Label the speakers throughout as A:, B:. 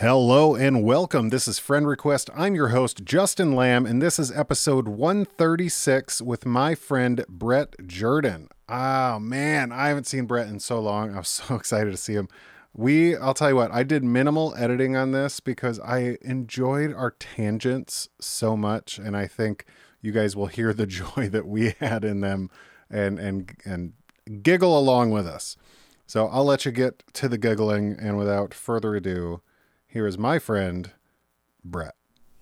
A: Hello and welcome. This is Friend Request. I'm your host, Justin Lamb, and this is episode 136 with my friend Brett Jerdon. Oh man, I haven't seen Brett in so long. I was so excited to see him. We, I'll tell you what, I did minimal editing on this because I enjoyed our tangents so much, and I think you guys will hear the joy that we had in them and and and giggle along with us. So I'll let you get to the giggling, and without further ado, here is my friend, Brett.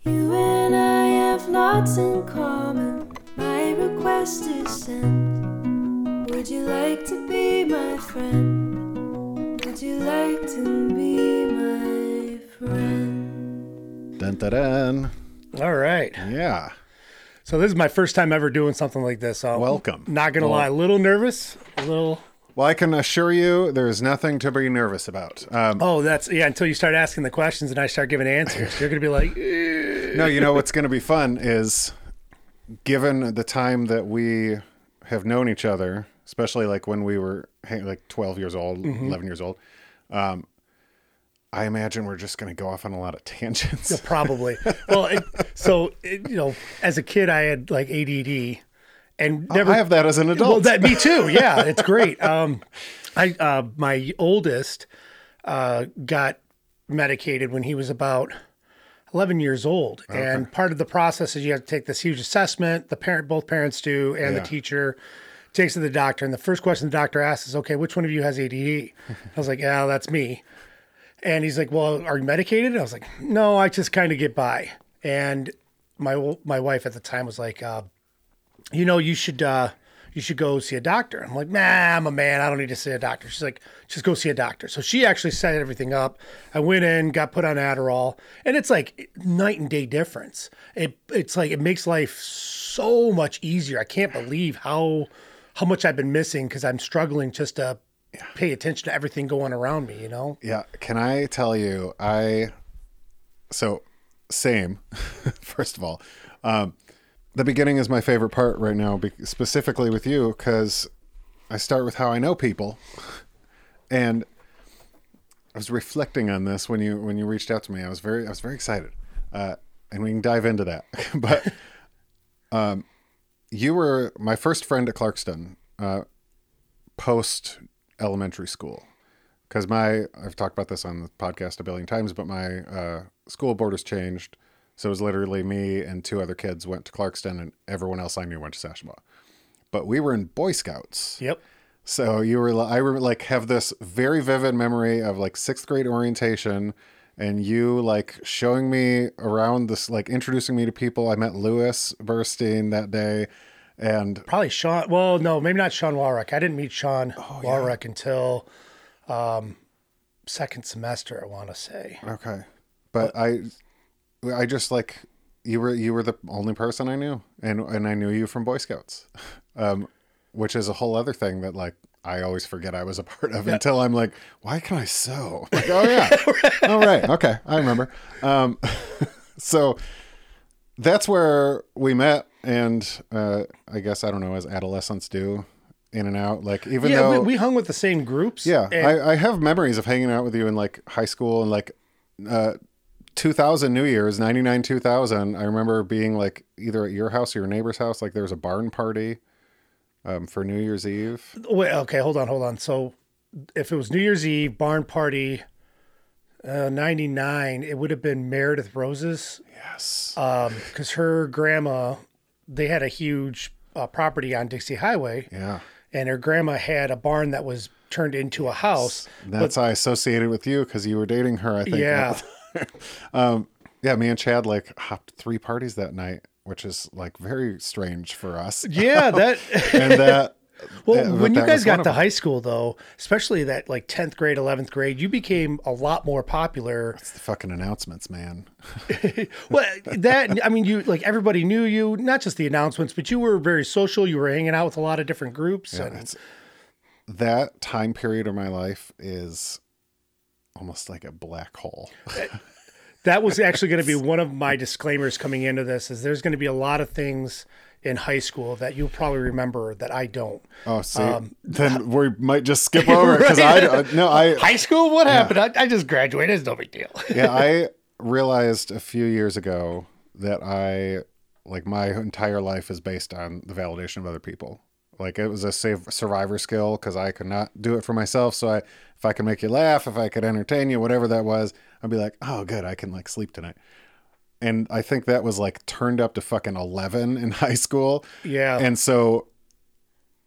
B: You and I have lots in common. My request is sent. Would you like to be my friend? Would you like to be my friend?
A: Dun dun dun.
C: All right.
A: Yeah.
C: So this is my first time ever doing something like this. So
A: Welcome.
C: Not gonna
A: Well-
C: lie, a little nervous. A little.
A: Well, I can assure you there's nothing to be nervous about. Um,
C: Oh, that's yeah. Until you start asking the questions and I start giving answers, you're gonna be like, eh.
A: no, you know what's going to be fun is given the time that we have known each other, especially like when we were like 12 years old,
C: Mm-hmm.
A: 11 years old. Um, I imagine we're just going to go off on a lot of tangents.
C: Yeah, probably. well, it, so it, you know, as a kid, I had like ADD, and never.
A: I have that as an adult.
C: Well, that me too. Yeah, it's great. Um, I uh, my oldest uh, got medicated when he was about 11 years old, and part of the process is you have to take this huge assessment. The parent, both parents do, and
A: Yeah.
C: the teacher takes it to the doctor. And the first question the doctor asks is, "Okay, which one of you has ADD?" I was like, "Yeah, that's me." And he's like, "Well, are you medicated?" I was like, "No, I just kind of get by." And my my wife at the time was like, uh, "You know, you should uh, you should go see a doctor." I'm like, "Nah, I'm a man. I don't need to see a doctor." She's like, "Just go see a doctor." So she actually set everything up. I went in, got put on Adderall, and it's like night and day difference. It it's like it makes life so much easier. I can't believe how how much I've been missing because I'm struggling just to pay attention to everything going around me. You know.
A: Yeah, can I tell you? I so same. First of all, um, the beginning is my favorite part right now, specifically with you, because I start with how I know people, and I was reflecting on this when you when you reached out to me. I was very I was very excited, uh, and we can dive into that. but um, you were my first friend at Clarkston, uh, post elementary school because my I've talked about this on the podcast a billion times, but my uh, school board has changed. So it was literally me and two other kids went to Clarkston, and everyone else I knew went to Sashabaw. But we were in Boy Scouts,
C: Yep.
A: so you were I like have this very vivid memory of like sixth grade orientation, and you like showing me around this, like introducing me to people. I met Lewis Burstein that day, and
C: Probably Sean. Well, no, maybe not Sean Walrick. I didn't meet Sean Walrick until um, second semester. I want to say.
A: Okay. But I I just like you were you were the only person I knew and and I knew you from Boy Scouts. Um which is a whole other thing that like I always forget I was a part of until I'm like, why can I sew? Like, oh yeah. oh right. Okay. I remember. Um so that's where we met and uh I guess I don't know as adolescents do in and out like even
C: yeah,
A: though
C: we, we hung with the same groups.
A: yeah,
C: and-
A: I, I have memories of hanging out with you in like high school and like uh, 2000 New Year's, 99, 2000. I remember being like either at your house or your neighbor's house. Like there was a barn party um, for New Year's Eve.
C: Wait, okay, hold on, hold on. So, if it was New Year's Eve, barn party, uh, ninety nine, it would have been Meredith Rose's
A: Yes.
C: because her grandma, they had a huge uh, property on Dixie Highway,
A: yeah.
C: and her grandma had a barn that was turned into a house.
A: That's how I associated with you because you were dating her, I think.
C: Yeah.
A: um, yeah, me and Chad like hopped three parties that night, which is like very strange for us.
C: Yeah, that.
A: and that.
C: Well,
A: Yeah, but
C: when you guys got to high school, though, especially that like tenth grade, eleventh grade, you became a lot more popular.
A: It's the fucking announcements, man.
C: Well, that I mean, you like everybody knew you, not just the announcements, but you were very social. You were hanging out with a lot of different groups. and
A: that time period of my life is almost like a black hole.
C: that was actually going to be one of my disclaimers coming into this. Is there's going to be a lot of things in high school that you'll probably remember that I don't.
A: Oh, see, then we might just skip over because I uh, no, I
C: High school? What happened? I, I just graduated. It's no big deal.
A: yeah, I realized a few years ago that I like my entire life is based on the validation of other people. Like it was a save, survivor skill because I could not do it for myself. So I, if I could make you laugh, if I could entertain you, whatever that was, I'd be like, oh, good, I can like sleep tonight. And I think that was like turned up to fucking eleven in high school.
C: Yeah.
A: And so,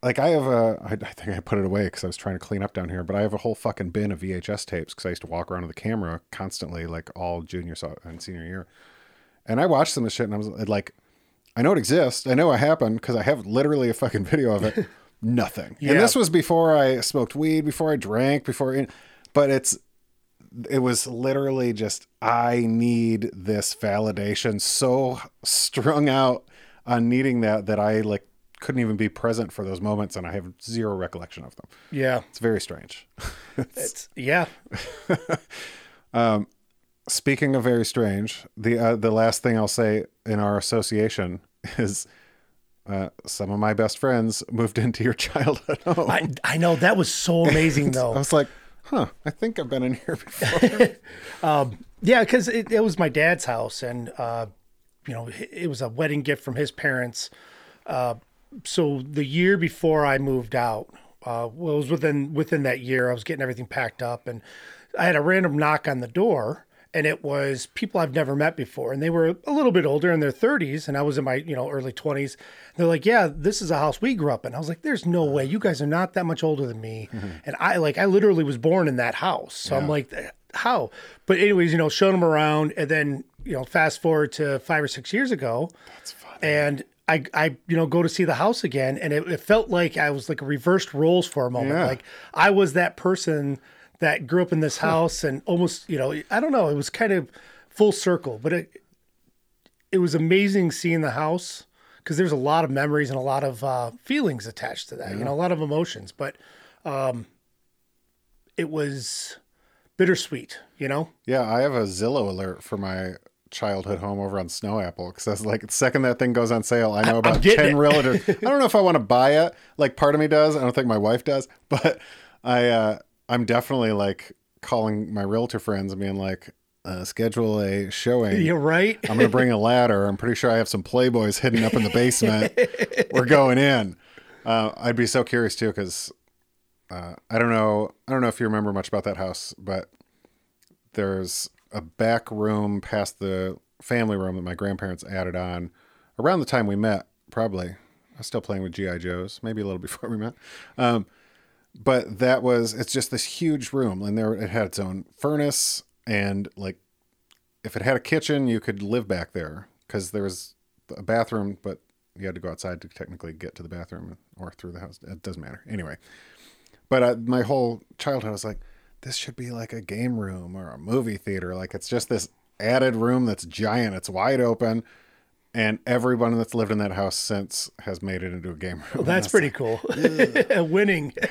A: like, I have a, I, I think I put it away because I was trying to clean up down here, but I have a whole fucking bin of VHS tapes because I used to walk around with the camera constantly, like all junior and senior year. And I watched some of the shit and I was like, I know it exists. I know it happened because I have literally a fucking video of it. Nothing.
C: Yeah.
A: And this was before I smoked weed, before I drank, before, but it's, it was literally just I need this validation so strung out on needing that that I like couldn't even be present for those moments and I have zero recollection of them.
C: yeah.
A: It's very strange.
C: It's yeah.
A: Speaking of very strange, the uh, the last thing I'll say in our association is uh, some of my best friends moved into your childhood home. I,
C: I know that was so amazing though.
A: I was like, huh, I think I've been in here before.
C: Yeah, because it, it was my dad's house, and uh, you know, it it was a wedding gift from his parents. Uh, so the year before I moved out, uh, well, it was within within that year. I was getting everything packed up, and I had a random knock on the door, and it was people I've never met before, and they were a little bit older in their 30s, and I was in my you know early 20s. They're like, "Yeah, this is a house we grew up in." I was like, "There's no way you guys are not that much older than me," mm-hmm. and I like I literally was born in that house, so I'm like, "How?" But anyways, you know, showed them around, and then you know, fast forward to five or six years ago,
A: That's funny.
C: and I, I, you know, go to see the house again, and it, it felt like I was like reversed roles for a moment.
A: Yeah.
C: Like I was that person that grew up in this house, and almost, you know, I don't know, it was kind of full circle, but it, it was amazing seeing the house because there's a lot of memories and a lot of uh, feelings attached to that. You know, a lot of emotions, but um, it was bittersweet. You know,
A: Yeah, I have a Zillow alert for my childhood home over on Snow Apple because that's like the second that thing goes on sale, I know about ten
C: it.
A: realtors. I don't know if I want to buy it. Like part of me does. I don't think my wife does, but I uh, I'm definitely like calling my realtor friends and being like, uh, schedule a showing.
C: you're right.
A: I'm gonna bring a ladder. I'm pretty sure I have some Playboys hidden up in the basement. We're going in. Uh, I'd be so curious too because uh, I don't know. I don't know if you remember much about that house, but there's a back room past the family room that my grandparents added on around the time we met. Probably, I was still playing with GI Joes, maybe a little before we met. Um, but that was it's just this huge room, and there it had its own furnace and like if it had a kitchen, you could live back there because there was a bathroom, but you had to go outside to technically get to the bathroom or through the house. It doesn't matter. Anyway, but uh, my whole childhood I was like, this should be like a game room or a movie theater. Like it's just this added room that's giant. It's wide open. And everyone that's lived in that house since has made it into a game room.
C: That's pretty cool. Winning.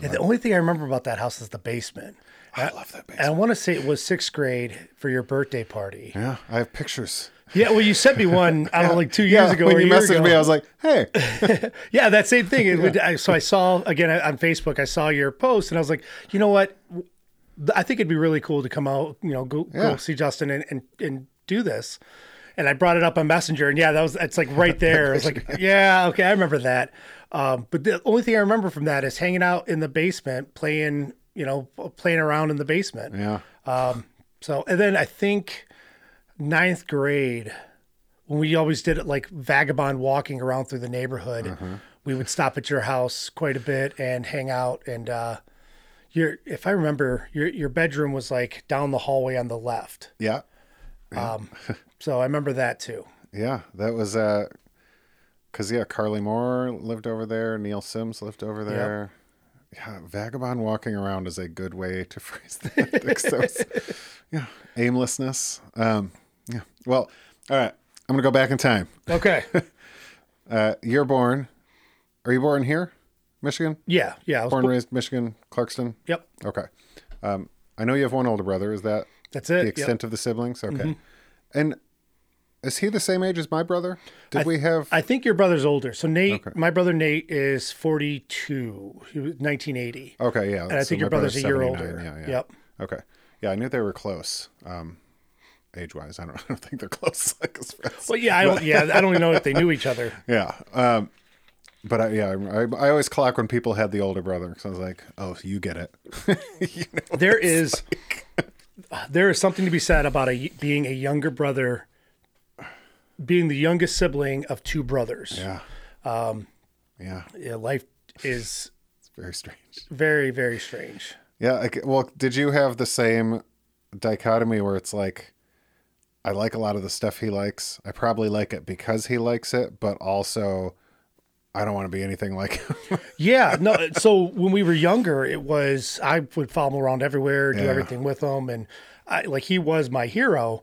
C: Yeah, the only thing I remember about that house is the basement.
A: I love that
C: And I want to say it was sixth grade for your birthday party.
A: Yeah, I have pictures.
C: Yeah, well, you sent me one. I don't know, like two years
A: Yeah,
C: ago.
A: when
C: or a
A: you
C: year
A: messaged
C: ago.
A: me, I was like, "Hey,
C: Yeah, that same thing. It would, I, so I saw again on Facebook. I saw your post, and I was like, you know what? I think it'd be really cool to come out. You know, go,
A: Yeah.
C: go see Justin and, and and do this. And I brought it up on Messenger, and yeah, that was it's like right there. It's like, yeah, okay, I remember that. Um, but the only thing I remember from that is hanging out in the basement, playing, you know, playing around in the basement.
A: yeah,
C: So, and then I think ninth grade, when we always did it like vagabond walking around through the neighborhood, we would stop at your house quite a bit and hang out. And uh, your, if I remember, your your bedroom was like down the hallway on the left.
A: yeah."
C: So I remember that too.
A: Yeah, that was uh cuz yeah, Carly Moore lived over there, Neil Sims lived over there. Yeah, vagabond walking around is a good way to phrase that. Was- yeah, aimlessness. Um yeah. Well, all right. I'm going to go back in time.
C: Okay.
A: Uh you're born Are you born here? Michigan?
C: yeah. Yeah.
A: Born
C: bo-
A: raised Michigan, Clarkston?
C: yep.
A: Okay. Um I know you have one older brother. Is that
C: That's
A: The
C: it. Yep.
A: extent of the siblings. Okay.
C: Mm-hmm.
A: And is he the same age as my brother? Did we have?
C: I think your brother's older. So Nate,
A: Okay.
C: my brother Nate is 42. He was 1980.
A: okay, yeah.
C: And I think your brother's a year older.
A: Yeah, yeah.
C: Yep.
A: Okay. Yeah, I knew they were close. Um, age wise, I don't. I don't think they're close like as friends.
C: Well, yeah, I don't. Yeah, I don't even know if they knew each other.
A: Yeah. Um, but I, yeah, I, I always clock when people had the older brother because I was like, oh, you get it. You know,
C: There is, there is something to be said about a being a younger brother, being the youngest sibling of two brothers.
A: yeah. Um, yeah,
C: Yeah, life is
A: it's very strange.
C: very, very strange.
A: Yeah. Like, well, did you have the same dichotomy where it's like, I like a lot of the stuff he likes. I probably like it because he likes it, but also I don't want to be anything like him.
C: Yeah, no. So when we were younger, it was I would follow him around everywhere, do
A: Yeah.
C: everything with him, and I like he was my hero.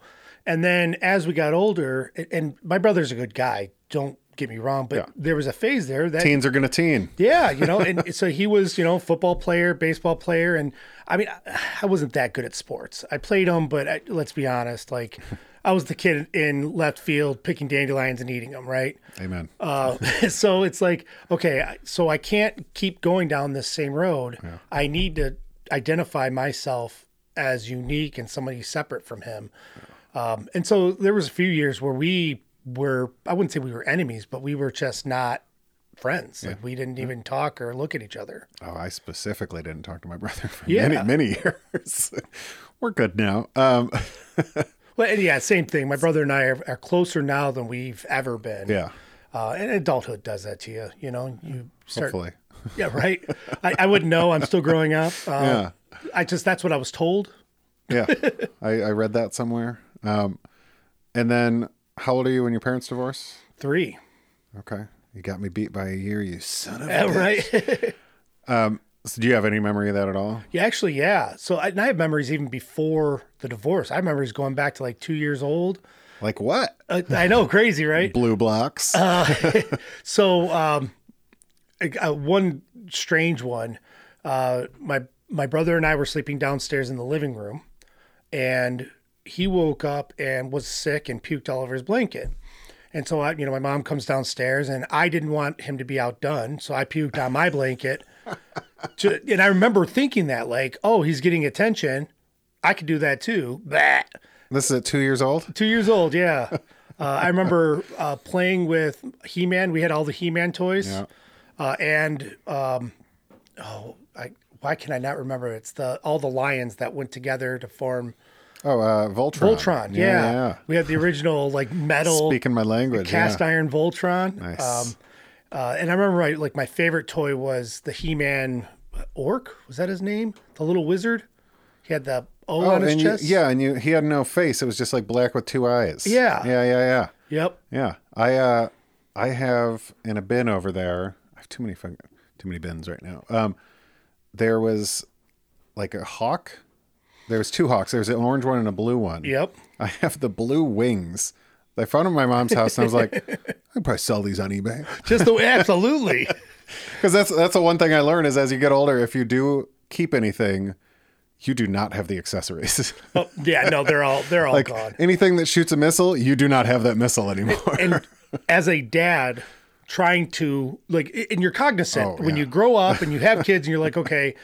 C: And then as we got older, and- my brother's a good guy. Don't get me wrong, but
A: Yeah.
C: there was a phase there that
A: Teens are going to teen.
C: yeah, you know, and so he was, you know, football player, baseball player, and I mean, I- wasn't that good at sports. I played them, but I, let's be honest, like I was the kid in left field picking dandelions and eating them, right?
A: Amen.
C: Uh, so it's like, okay, so I can't keep going down this same road. I need to identify myself as unique and somebody separate from him. Um, and so there was a few years where we were, I wouldn't say we were enemies, but we were just not friends. Like we didn't even talk or look at each other.
A: Oh, I specifically didn't talk to my brother for
C: Yeah.
A: many, many years. We're good now. Um,
C: Well, and yeah, same thing. My brother and I are, are closer now than we've ever been.
A: yeah,
C: Uh, and adulthood does that to you. You know, you start
A: hopefully.
C: Yeah, right. I, I wouldn't know. I'm still growing up. Uh,
A: Yeah.
C: I just that's what I was told.
A: Yeah, I, I read that somewhere. Um, and then, how old are you when your parents divorce?
C: Three.
A: Okay, you got me beat by a year, you son of. a
C: Yeah, right.
A: So do you have any memory of that at all?
C: yeah, actually, yeah. So I, and I have memories even before the divorce. I have memories going back to like two years old.
A: Like what?
C: Uh, I know, crazy, right?
A: Blue blocks.
C: So, um, uh, one strange one. Uh, my my brother and I were sleeping downstairs in the living room, and he woke up and was sick and puked all over his blanket. And so I, you know, my mom comes downstairs, and I didn't want him to be outdone, so I puked on my blanket. to, and I remember thinking that, like, oh, he's getting attention. I could do that too. Bah.
A: this is at two years old.
C: Two years old, yeah. Uh, I remember uh, playing with He Man. We had all the He Man toys,
A: Yeah.
C: uh, and um, oh, I, why can I not remember? It's the all the lions that went together to form
A: Oh, uh, Voltron.
C: Voltron. Yeah, we had the original like metal
A: Speaking my language.
C: cast
A: yeah.
C: iron Voltron.
A: Nice.
C: Um, uh, and I remember right, like my favorite toy was the He Man Orko. Was that his name? The little wizard. He had the O
A: Oh,
C: on his
A: and you,
C: chest.
A: yeah, and you he had no face. It was just like black with two eyes.
C: Yeah.
A: Yeah, yeah, yeah.
C: Yep.
A: Yeah, I uh, I have in a bin over there. I have too many too many bins right now. Um, there was like a hawk. There was two hawks. There was an orange one and a blue one.
C: Yep.
A: I have the blue wings. I found them at my mom's house, and I was like, I could probably sell these on eBay
C: Just the absolutely.
A: because that's that's the one thing I learned is as you get older, if you do keep anything, you do not have the accessories.
C: Oh, yeah, no, they're all they're all
A: like
C: gone.
A: anything that shoots a missile, you do not have that missile anymore.
C: And as a dad, trying to like, and you're cognizant
A: Oh,
C: when
A: yeah.
C: you grow up and you have kids, and you're like, okay,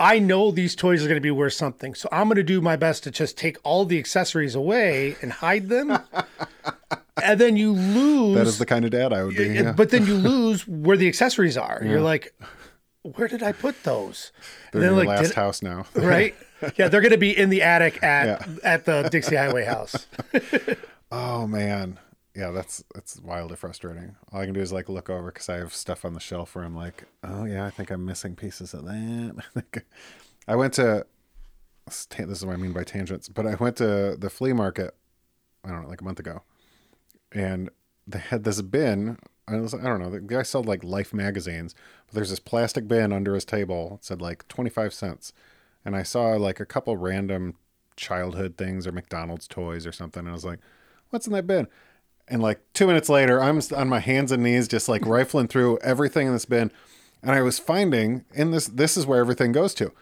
C: I know these toys are going to be worth something, so I'm going to do my best to just take all the accessories away and hide them, and then you lose.
A: that is the kind of dad I would be. Yeah.
C: But then you lose where the accessories are. You're like, where did I put those?
A: They're
C: and
A: in
C: like,
A: last house now.
C: right? Yeah, they're going to be in the attic at
A: Yeah.
C: at the Dixie Highway house.
A: Oh man, yeah, that's that's wildly frustrating. All I can do is like look over because I have stuff on the shelf where I'm like, oh yeah, I think I'm missing pieces of that. I I went to this is what I mean by tangents, but I went to the flea market. I don't know, like a month ago, and they had this bin. I, was, I don't know. The guy sold like Life magazines, but there's this plastic bin under his table. It said like 25 cents, and I saw like a couple random childhood things or McDonald's toys or something, and I was like, "What's in that bin?" And like two minutes later, I'm on my hands and knees, just like rifling through everything in this bin, and I was finding in this. This is where everything goes to.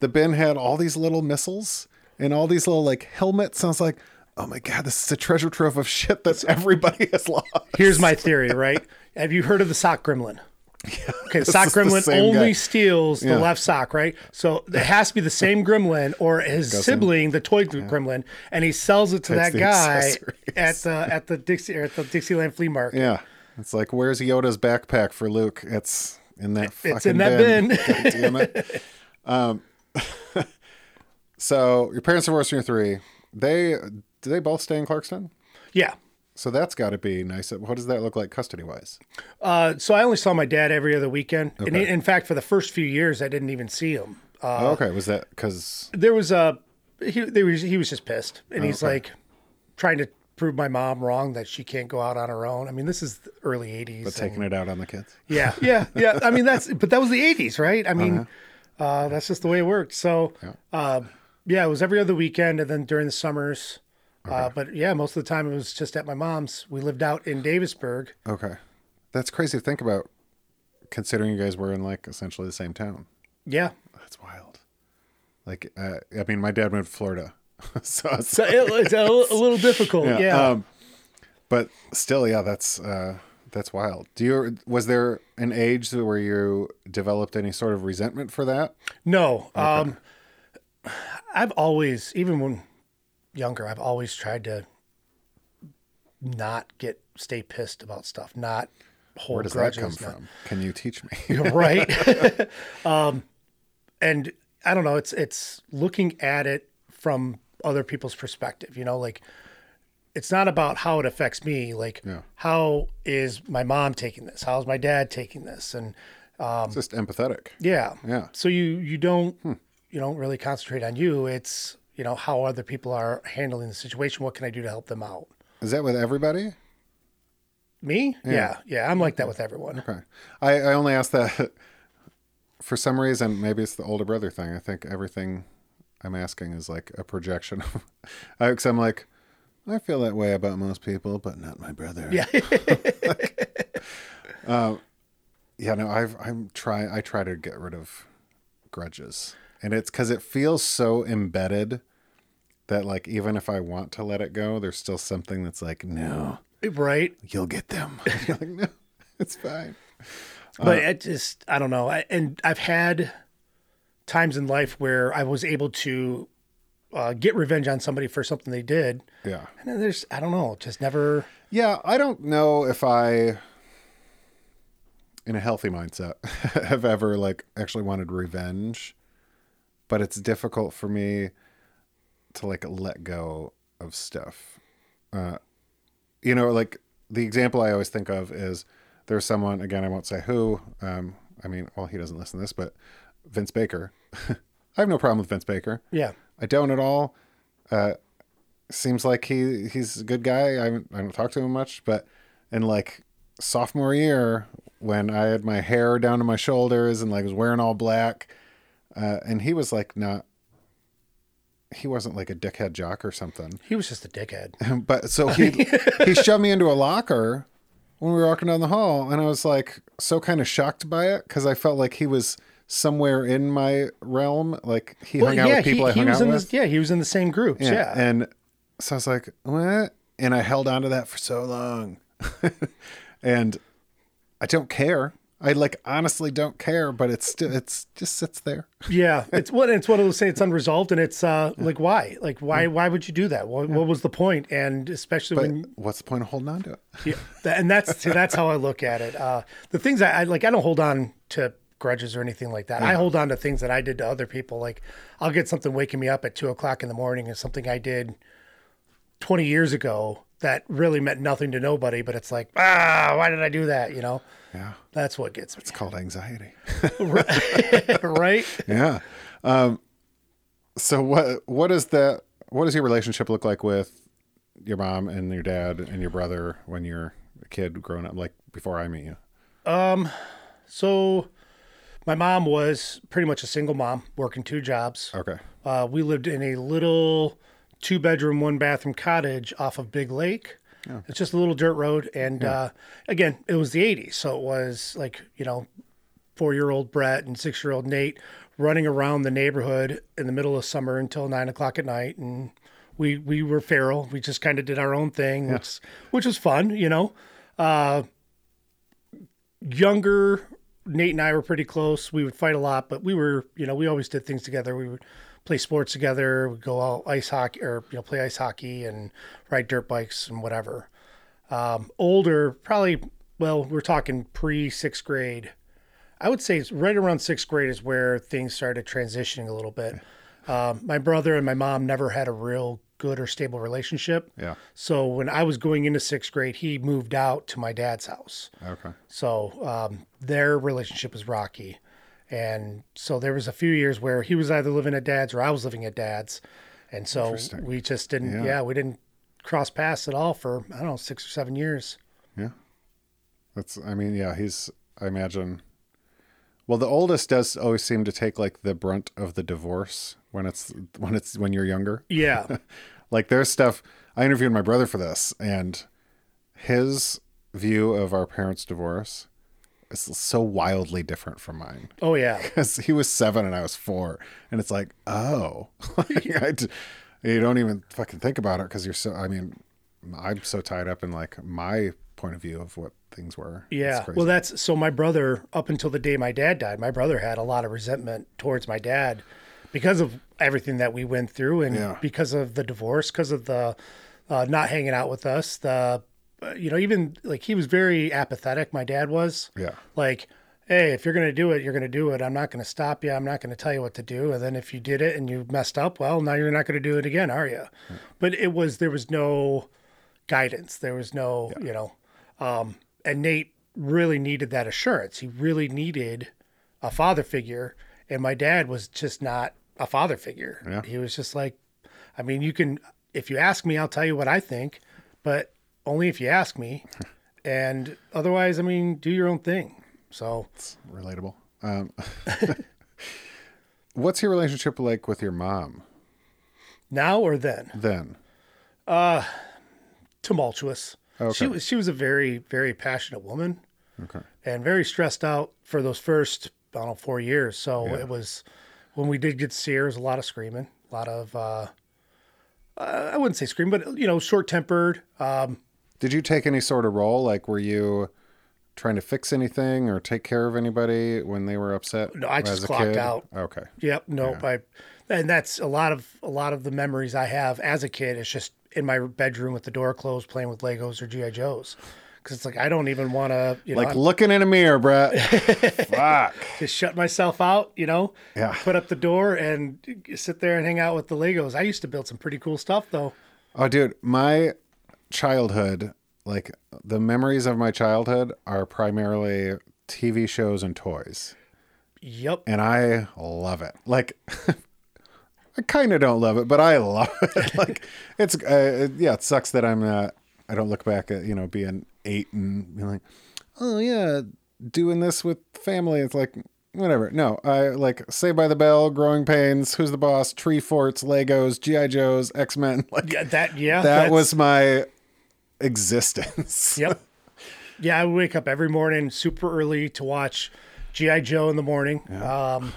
A: The bin had all these little missiles and all these little like helmets. And I was like, oh my god, this is a treasure trove of shit that everybody has lost.
C: Here's my theory, right? Have you heard of the sock gremlin? Okay, sock
A: the
C: gremlin only
A: guy.
C: steals the left sock, right? So it has to be the same gremlin or his sibling, the toy gremlin, and he sells it to
A: Takes
C: that guy at the at the Dixie or at the Dixieland flea market.
A: Yeah, it's like where's Yoda's backpack for Luke? It's in that.
C: It's
A: fucking
C: in that
A: bin.
C: bin.
A: God damn it. Um, so your parents divorced when you're three. They do they both stay in Clarkston?
C: Yeah.
A: So that's got to be nice. What does that look like custody wise?
C: Uh, so I only saw my dad every other weekend, and
A: Okay.
C: in fact, for the first few years, I didn't even see him. Uh,
A: okay, was that because
C: there was a he there was he was just pissed and he's
A: Okay.
C: like trying to prove my mom wrong that she can't go out on her own. I mean, this is the early 80s.
A: but taking it out on the kids?
C: yeah, yeah, yeah. I mean, that's but that was the 80s, right? I mean,
A: Uh-huh.
C: uh, that's just the way it worked. So, uh, yeah, it was every other weekend and then during the summers. Uh, but yeah, most of the time it was just at my mom's. We lived out in Davisburg.
A: Okay, that's crazy to think about, considering you guys were in like essentially the same town.
C: Yeah.
A: That's wild. Like, uh, I mean, my dad moved to Florida, so it's
C: So it, it's a, a little difficult. Yeah.
A: Um, but still, yeah, that's uh, that's wild. Do you was there an age where you developed any sort of resentment for that?
C: No. Um, I've always, even when younger, I've always tried to not get stay pissed about stuff, not hold
A: Where does that come
C: not-
A: from? Can you teach me?
C: right? um, and I don't know. It's it's looking at it from other people's perspective. You know, like it's not about how it affects me. Like
A: Yeah.
C: how is my mom taking this? How's my dad taking this? And
A: It's just empathetic.
C: yeah.
A: Yeah.
C: So you you don't you don't really concentrate on you. It's you know how other people are handling the situation. What can I do to help them out?
A: Is that with everybody?
C: Me? Yeah. Yeah. I'm like that with everyone.
A: Okay. I, I only asked that for some reason. Maybe it's the older brother thing. I think everything I'm asking is like a projection. Because I'm like, I feel that way about most people, but not my brother.
C: Yeah.
A: Um, yeah, no, I've I'm try I try to get rid of grudges. And it's cuz it feels so embedded that like even if I want to let it go, there's still something that's like, no,
C: right.
A: you'll get them. You're like, no, it's fine.
C: but it just I don't know. I, and I've had times in life where I was able to uh, get revenge on somebody for something they did,
A: Yeah.
C: and then there's I don't know, just never.
A: Yeah, I don't know if I in a healthy mindset have ever like actually wanted revenge, but it's difficult for me to like let go of stuff. Uh you know, like the example I always think of is there's someone again I won't say who, um I mean, well he doesn't listen to this, but Vince Baker. I have no problem with Vince Baker.
C: Yeah.
A: I don't at all. Uh, seems like he he's a good guy. I I don't talk to him much, but in like sophomore year when I had my hair down to my shoulders and like was wearing all black, uh, and he was like not. He wasn't like a dickhead jock or something,
C: He was just a dickhead.
A: but so he he shoved me into a locker when we were walking down the hall, and I was like so kind of shocked by it because I felt like he was somewhere in my realm, like he hung out with people I hung out with.
C: the yeah he was in the same groups. Yeah.
A: And so I was like, what? And I held on to that for so long. and I don't care. I like honestly don't care, but it's still it's just sits there.
C: Yeah, it's one. It's one of those things. It's unresolved, and it's uh, like why? Like why? Why would you do that? What, what was the point? And especially
A: But
C: when,
A: what's the point of holding on to it?
C: yeah, that, and that's see, that's how I look at it. Uh, the things I, I like, I don't hold on to grudges or anything like that. I hold on to things that I did to other people. Like I'll get something waking me up at two o'clock in the morning, and something I did twenty years ago that really meant nothing to nobody. But it's like, ah, why did I do that? You know,
A: Yeah.
C: that's what gets me.
A: It's called anxiety.
C: right?
A: yeah. Um so what what is that what does your relationship look like with your mom and your dad and your brother when you're a kid growing up like before I meet you?
C: Um So, my mom was pretty much a single mom, working two jobs.
A: Okay.
C: Uh, we lived in a little two bedroom, one bathroom cottage off of Big Lake. It's just a little dirt road. And uh, again, it was the 80s. So it was like, you know, four year old Brett and six year old Nate running around the neighborhood in the middle of summer until nine o'clock at night, and we we were feral. We just kind of did our own thing, which which was fun, you know. Uh, younger Nate and I were pretty close. We would fight a lot, but we were, you know, we always did things together. We would play sports together. We'd go out ice hockey or you know play ice hockey and ride dirt bikes and whatever. Um, older, probably. Well, we're talking pre sixth grade. I would say it's right around sixth grade is where things started transitioning a little bit. Um, my brother and my mom never had a real good or stable relationship.
A: Yeah.
C: So when I was going into sixth grade, he moved out to my dad's house.
A: Okay.
C: So um, their relationship was rocky. And so there was a few years where he was either living at dad's or I was living at dad's. And so we just didn't,
A: Yeah.
C: yeah. we didn't cross paths at all for, I don't know, six or seven years.
A: Yeah. That's, I mean, yeah, he's, I imagine. Well, the oldest does always seem to take like the brunt of the divorce when it's, when it's, when you're younger.
C: Yeah.
A: Like there's stuff, I interviewed my brother for this and his view of our parents' divorce is so wildly different from mine.
C: oh, yeah.
A: because he was seven and I was four, and it's like, oh, Like, you don't even fucking think about it because you're so. I mean, I'm so tied up in like my point of view of what things were.
C: Yeah. Well, that's so my brother, up until the day my dad died, my brother had a lot of resentment towards my dad because of everything that we went through and
A: Yeah.
C: because of the divorce, because of the uh, not hanging out with us. The, you know, even like he was very apathetic, my dad was.
A: yeah,
C: Like, hey, if you're going to do it, you're going to do it. I'm not going to stop you. I'm not going to tell you what to do. And then if you did it and you messed up, well, now you're not going to do it again, are you? But it was, there was no guidance. There was no, you know, um, and Nate really needed that assurance. He really needed a father figure. And my dad was just not a father figure.
A: Yeah.
C: He was just like, I mean, you can, if you ask me, I'll tell you what I think, but only if you ask me. and otherwise, I mean, do your own thing. So,
A: it's relatable. Um, what's your relationship like with your mom
C: now or then,
A: then?
C: Uh, tumultuous.
A: Okay.
C: She was she was a very very passionate woman
A: Okay.
C: and very stressed out for those first I don't know four years. So it was when we did get to see her, it was a lot of screaming, a lot of uh, I wouldn't say scream, but you know, short tempered. Um,
A: Did you take any sort of role? Like, were you trying to fix anything or take care of anybody when they were upset?
C: No, I just clocked
A: kid?
C: out.
A: Okay.
C: Yep. Nope. I, and that's a lot of a lot of the memories I have as a kid. It's just in my bedroom with the door closed, playing with Legos or GI Joes. Because it's like I don't even want to, you know,
A: Like
C: I'm-
A: looking in a mirror, Brett. Fuck.
C: just shut myself out, you know,
A: Yeah.
C: put up the door and sit there and hang out with the Legos. I used to build some pretty cool stuff though.
A: Oh, dude, my childhood, like the memories of my childhood, are primarily TV shows and toys,
C: Yep.
A: and I love it. Like, I kind of don't love it, but I love it. like, it's uh, yeah, it sucks that I'm uh, I don't look back at you know being eight and being like, oh yeah, doing this with family. It's like whatever. No, I like Saved by the Bell, Growing Pains, Who's the Boss, Tree Forts, Legos, GI Joes, X Men. Like
C: Yeah. That. Yeah.
A: that was my existence.
C: Yep. Yeah, I wake up every morning super early to watch GI Joe in the morning. Um,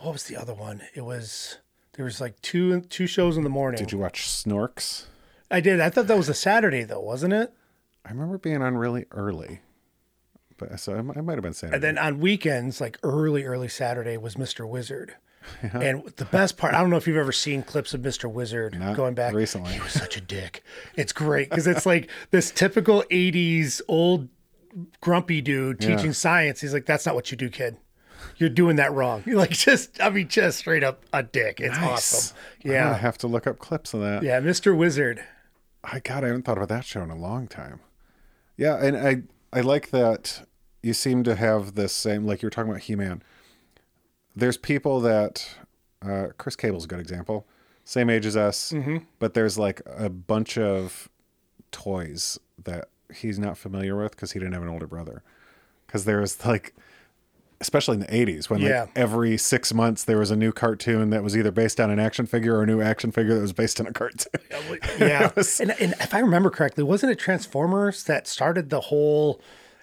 C: what was the other one? It was there was like two two shows in the morning.
A: Did you watch Snorks?
C: I did. I thought that was a Saturday though, wasn't it?
A: I remember being on really early, but so I, might- I might have been saying.
C: And then on weekends, like early early Saturday, was Mr. Wizard. And the best part, I don't know if you've ever seen clips of Mr. Wizard
A: Not
C: going back
A: recently.
C: He was such a dick. It's great because it's like this typical '80s old grumpy dude teaching
A: Yeah.
C: science. He's like, "That's not what you do, kid. You're doing that wrong." You're like, just, I mean, just straight up a dick. It's awesome.
A: Yeah.
C: Yeah,
A: have to look up clips of that.
C: yeah, Mr. Wizard.
A: I God, I haven't thought about that show in a long time. Yeah, and I I like that you seem to have this same like you were talking about He Man. There's people that uh, Chris Cable's a good example, same age as us, but there's like a bunch of toys that he's not familiar with because he didn't have an older brother. Because there's like, especially in the 80s, when
C: Yeah.
A: like every six months there was a new cartoon that was either based on an action figure or a new action figure that was based on a cartoon.
C: Yeah,
A: was-
C: and, and if I remember correctly, wasn't it Transformers that started the whole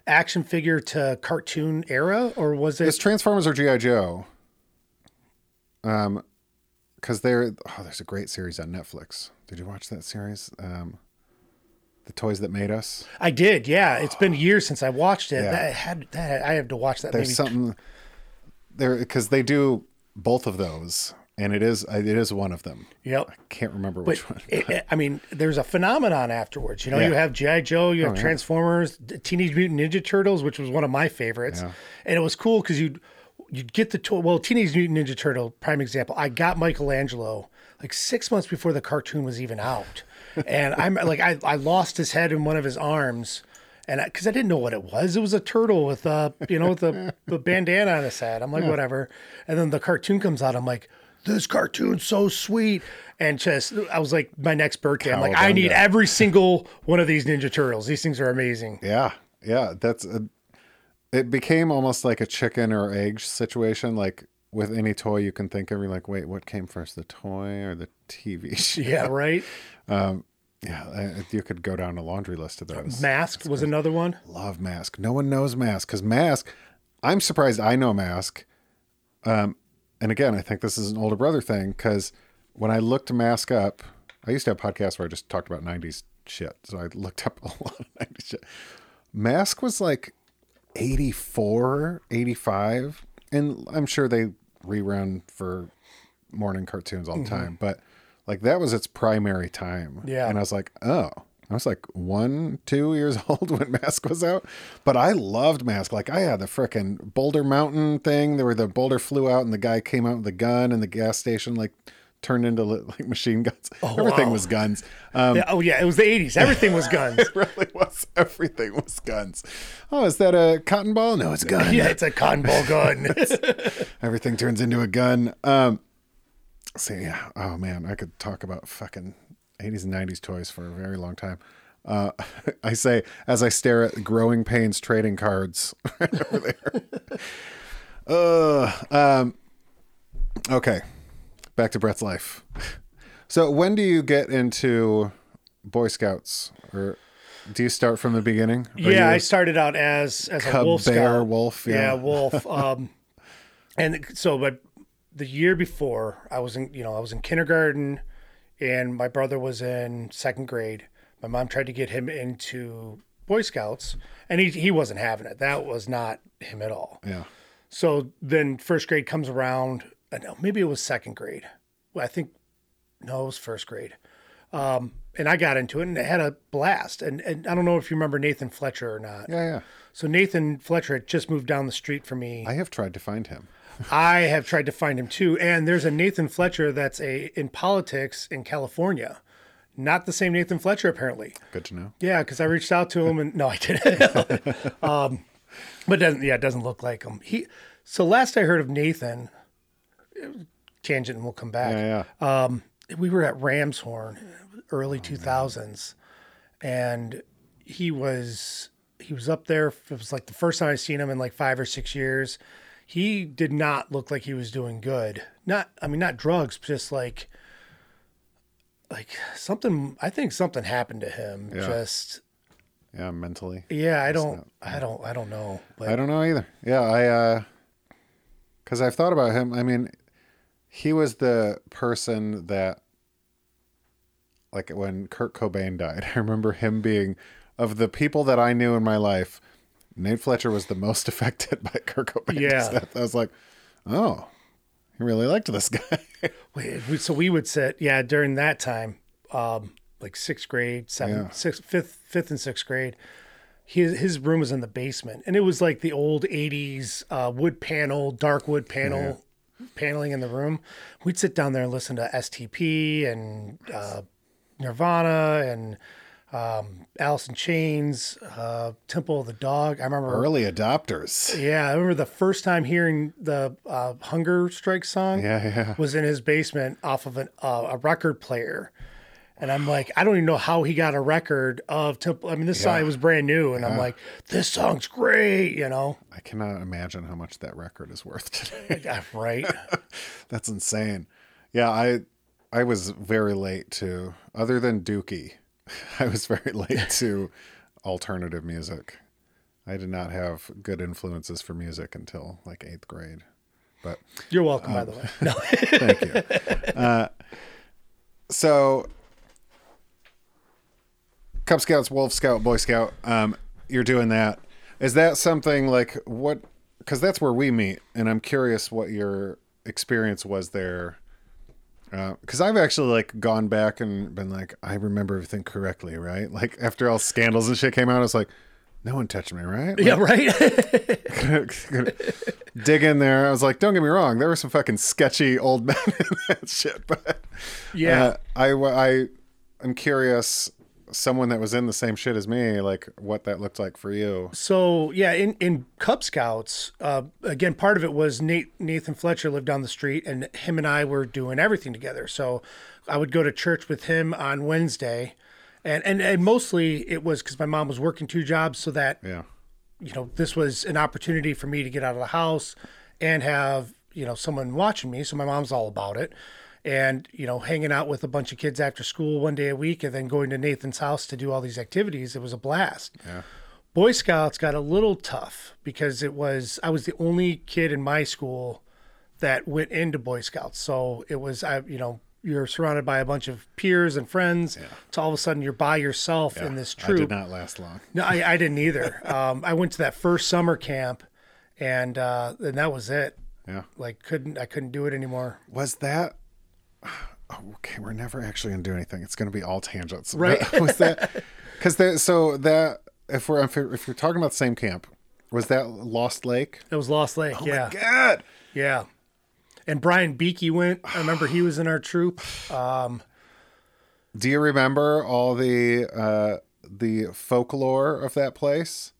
C: action figure to cartoon era, or was it?
A: It's Transformers or GI Joe. Um, because there, oh, there's a great series on Netflix. Did you watch that series? Um, the toys that made us.
C: I did. Yeah, it's been years since I watched it.
A: Yeah.
C: That had that I have to watch that.
A: There's
C: maybe
A: something there because they do both of those, and it is it is one of them.
C: Yep.
A: I can't remember
C: But
A: which one.
C: it, I mean, there's a phenomenon afterwards. You know,
A: Yeah.
C: you have GI Joe, you have
A: Oh.
C: Transformers, the Teenage Mutant Ninja Turtles, which was one of my favorites,
A: Yeah.
C: and it was cool because you'd you'd get the toy. Well, Teenage Mutant Ninja Turtle, prime example. I got Michelangelo like six months before the cartoon was even out, and I'm like, I, I lost his head in one of his arms. And because I, didn't know what it was, it was a turtle with a you know with a, a bandana on his head. I'm like whatever, and then the cartoon comes out. I'm like, this cartoon's so sweet, and just I was like, my next birthday, I'm like, I need every single one of these Ninja Turtles. These things are amazing.
A: Yeah, yeah, that's a, it became almost like a chicken or egg situation. Like with any toy you can think of, you're like, wait, what came first, the toy or the TV show?
C: Yeah, right.
A: Yeah, I- you could go down a laundry list of those.
C: Mask was another one.
A: Love Mask. No one knows Mask because Mask. I'm surprised I know Mask. Um, and again, I think this is an older brother thing because when I looked Mask up, I used to have podcasts where I just talked about '90s shit, so I looked up a lot of '90s shit. Mask was like 84, 85, and I'm sure they rerun for morning cartoons all the mm-hmm. time, but like that was its primary time.
C: Yeah.
A: and I was like, oh. I was like one, two years old when Mask was out, but I loved Mask. Like I had the frickin' Boulder Mountain thing, there where the boulder flew out and the guy came out with a gun, and the gas station like turned into like machine guns. Everything
C: wow.
A: was guns. Um,
C: Yeah, oh yeah, it was the '80s. Everything was guns.
A: it really was. Everything was guns. Oh, is that a cotton ball? No, it's a gun.
C: yeah, it's a cotton ball gun.
A: Everything turns into a gun. Um, so yeah, oh man, I could talk about fucking 80s and 90s toys for a very long time. Uh, I say as I stare at growing pains trading cards right over there. uh, um, okay, back to Brett's life. So when do you get into Boy Scouts, or do you start from the beginning?
C: Yeah, I started out as as a wolf
A: bear
C: scout.
A: wolf?
C: Yeah, wolf. Um, and so, but the year before, I was in, you know, I was in kindergarten, and my brother was in second grade. My mom tried to get him into Boy Scouts, and he he wasn't having it. That was not him at all.
A: yeah.
C: So then first grade comes around. I know maybe it was second grade. Well, I think no, it was first grade. Um, and I got into it and I had a blast. And and I don't know if you remember Nathan Fletcher or not.
A: Yeah, yeah.
C: So Nathan Fletcher had just moved down the street from me.
A: I have tried to find him.
C: I have tried to find him too. And there's a Nathan Fletcher that's a in politics in California. Not the same Nathan Fletcher apparently.
A: Good to know.
C: Yeah, because I reached out to him and no, I didn't. um, but doesn't yeah, it doesn't look like him. He so last I heard of Nathan, tangent, and we'll come back.
A: Yeah, yeah.
C: We were at Ramshorn, early two thousands, and he was he was up there. It was like the first time I seen him in like five or six years. He did not look like he was doing good. Not I mean not drugs, just like like something. I think something happened to him.
A: Yeah.
C: Just
A: yeah, mentally.
C: yeah, I don't, I don't, I don't know. But
A: I don't know either. Yeah, I uh cuz I've thought about him. I mean, he was the person that like when Kurt Cobain died. I remember him being of the people that I knew in my life, Nate Fletcher was the most affected by Kurt Cobain's
C: Yeah.
A: death. I was like, "Oh, he really liked this guy."
C: so we would sit, yeah, during that time, um, like sixth grade, seventh,
A: Yeah.
C: sixth, fifth, fifth, and sixth grade. His his room was in the basement, and it was like the old '80s uh, wood panel, dark wood panel, paneling in the room. We'd sit down there and listen to STP and uh, Nirvana and um, Alice in Chains, uh, Temple of the Dog. I remember
A: Early adopters.
C: Yeah, I remember the first time hearing the uh, Hunger Strike song
A: Yeah, yeah.
C: was in his basement off of an, uh, a record player. And I'm like, I don't even know how he got a record of Temple. I mean, this song was brand new, and I'm like, this song's great, you know?
A: I cannot imagine how much that record is worth today.
C: Yeah, right?
A: That's insane. Yeah, I I was very late to other than Dookie. I was very late to alternative music. I did not have good influences for music until like 8th grade. But
C: You're welcome, by the way. No.
A: thank you. Uh, so, Cub Scouts, Wolf Scout, Boy Scout, um, you're doing that. Is that something like what? Because that's where we meet, and I'm curious what your experience was there. Uh because I've actually like gone back and been like, I remember everything correctly, right? Like after all scandals and shit came out, I was like, no one touched me, right?
C: yeah, right.
A: dig in there. I was like, don't get me wrong, there were some fucking sketchy old men in that shit, but
C: Yeah.
A: uh, I I I'm curious. Someone that was in the same shit as me, like what that looked like for you.
C: So yeah, in in Cub Scouts, uh, again, part of it was Nate Nathan Fletcher lived down the street, and him and I were doing everything together. So I would go to church with him on Wednesday, and and, and mostly it was because my mom was working two jobs, so that
A: Yeah,
C: you know this was an opportunity for me to get out of the house and have you know someone watching me. So my mom's all about it. And you know, hanging out with a bunch of kids after school one day a week, and then going to Nathan's house to do all these activities, it was a blast.
A: yeah,
C: Boy Scouts got a little tough because it was I was the only kid in my school that went into Boy Scouts. So it was I you know you're surrounded by a bunch of peers and friends. To all of a sudden you're by yourself in this
A: I
C: troop.
A: did not last long.
C: No, I, I didn't either. Um, I went to that first summer camp, and uh, and that was it.
A: Yeah,
C: Like couldn't I couldn't do it anymore.
A: was that? Oh, okay, we're never actually gonna do anything. It's gonna be all tangents,
C: Right.
A: Was that? Because that so that if we're if you're if you're talking about the same camp, was that Lost Lake?
C: It was Lost Lake. yeah,
A: God.
C: yeah. And Brian Beakey went. I remember he was in our troop. Um,
A: Do you remember all the uh, the folklore of that place?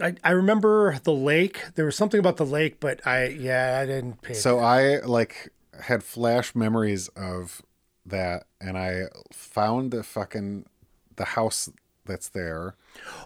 C: I, I remember the lake. There was something about the lake, but I yeah I didn't pay.
A: So I like had flash memories of that, and I found the fucking the house that's there.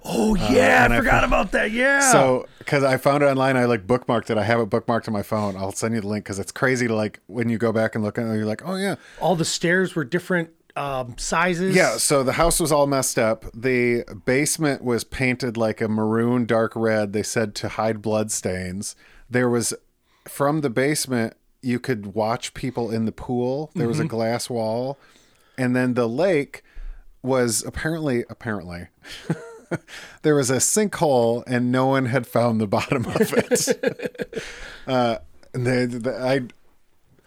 C: oh yeah,
A: and
C: I
A: I
C: forgot
A: fo-
C: about that. Yeah.
A: So because I found it online, I like bookmarked it. I have it bookmarked on my phone. I'll send you the link because it's crazy to like when you go back and look at it, you're like, oh yeah,
C: all the stairs were different um, sizes.
A: Yeah, so the house was all messed up. The basement was painted like a maroon dark red, they said to hide blood stains. There was from the basement you could watch people in the pool. There was a glass wall. And then the lake was apparently apparently there was a sinkhole and no one had found the bottom of it. uh and they, the, I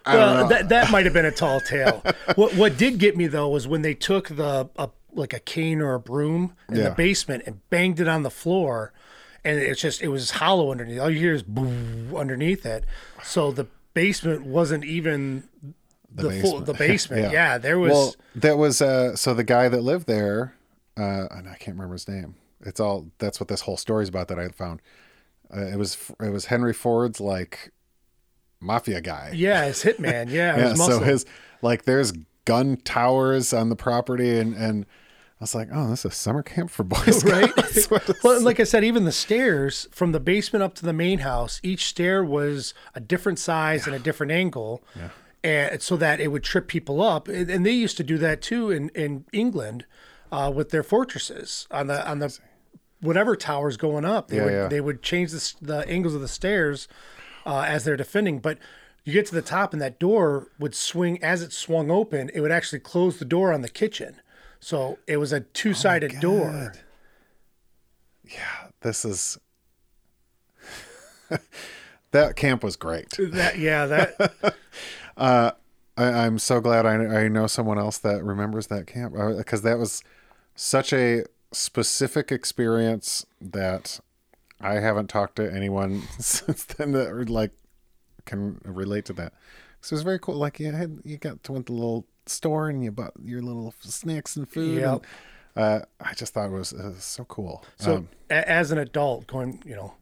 A: I don't
C: Well, that that might have been a tall tale. what what did get me though was when they took the a, like a cane or a broom in
A: Yeah.
C: the basement and banged it on the floor, and it's just it was hollow underneath. All you hear is boom underneath it. So the basement wasn't even the, full
A: basement.
C: the basement.
A: Yeah.
C: yeah. there was.
A: Well, that was uh so the guy that lived there, uh and I can't remember his name. It's all that's what this whole story's about that I found. Uh, it was it was Henry Ford's like mafia guy.
C: yeah, his hitman. Yeah,
A: Yeah,
C: his
A: so his like there's gun towers on the property and and I was like, "Oh, this is a summer camp for boys."
C: right?
A: Scouts. What is-
C: well, like I said, even the stairs from the basement up to the main house, each stair was a different size and a different angle, and so that it would trip people up. And they used to do that too in in England uh, with their fortresses on the on the whatever towers going up. They
A: Yeah,
C: would
A: yeah.
C: they would change the the angles of the stairs uh, as they're defending, but. You get to the top, and that door would swing as it swung open. It would actually close the door on the kitchen, so it was a two-sided oh, door.
A: Oh God. Yeah, this is that camp was great.
C: That yeah, that uh,
A: I, I'm so glad I, I know someone else that remembers that camp uh, because that was such a specific experience that I haven't talked to anyone since then that like can relate to that. So it was very cool. Like you had you got to went to the little store and you bought your little snacks and food.
C: Yep.
A: And, uh, I just thought it was uh, so cool.
C: So
A: Um,
C: a- as an adult, going, you know,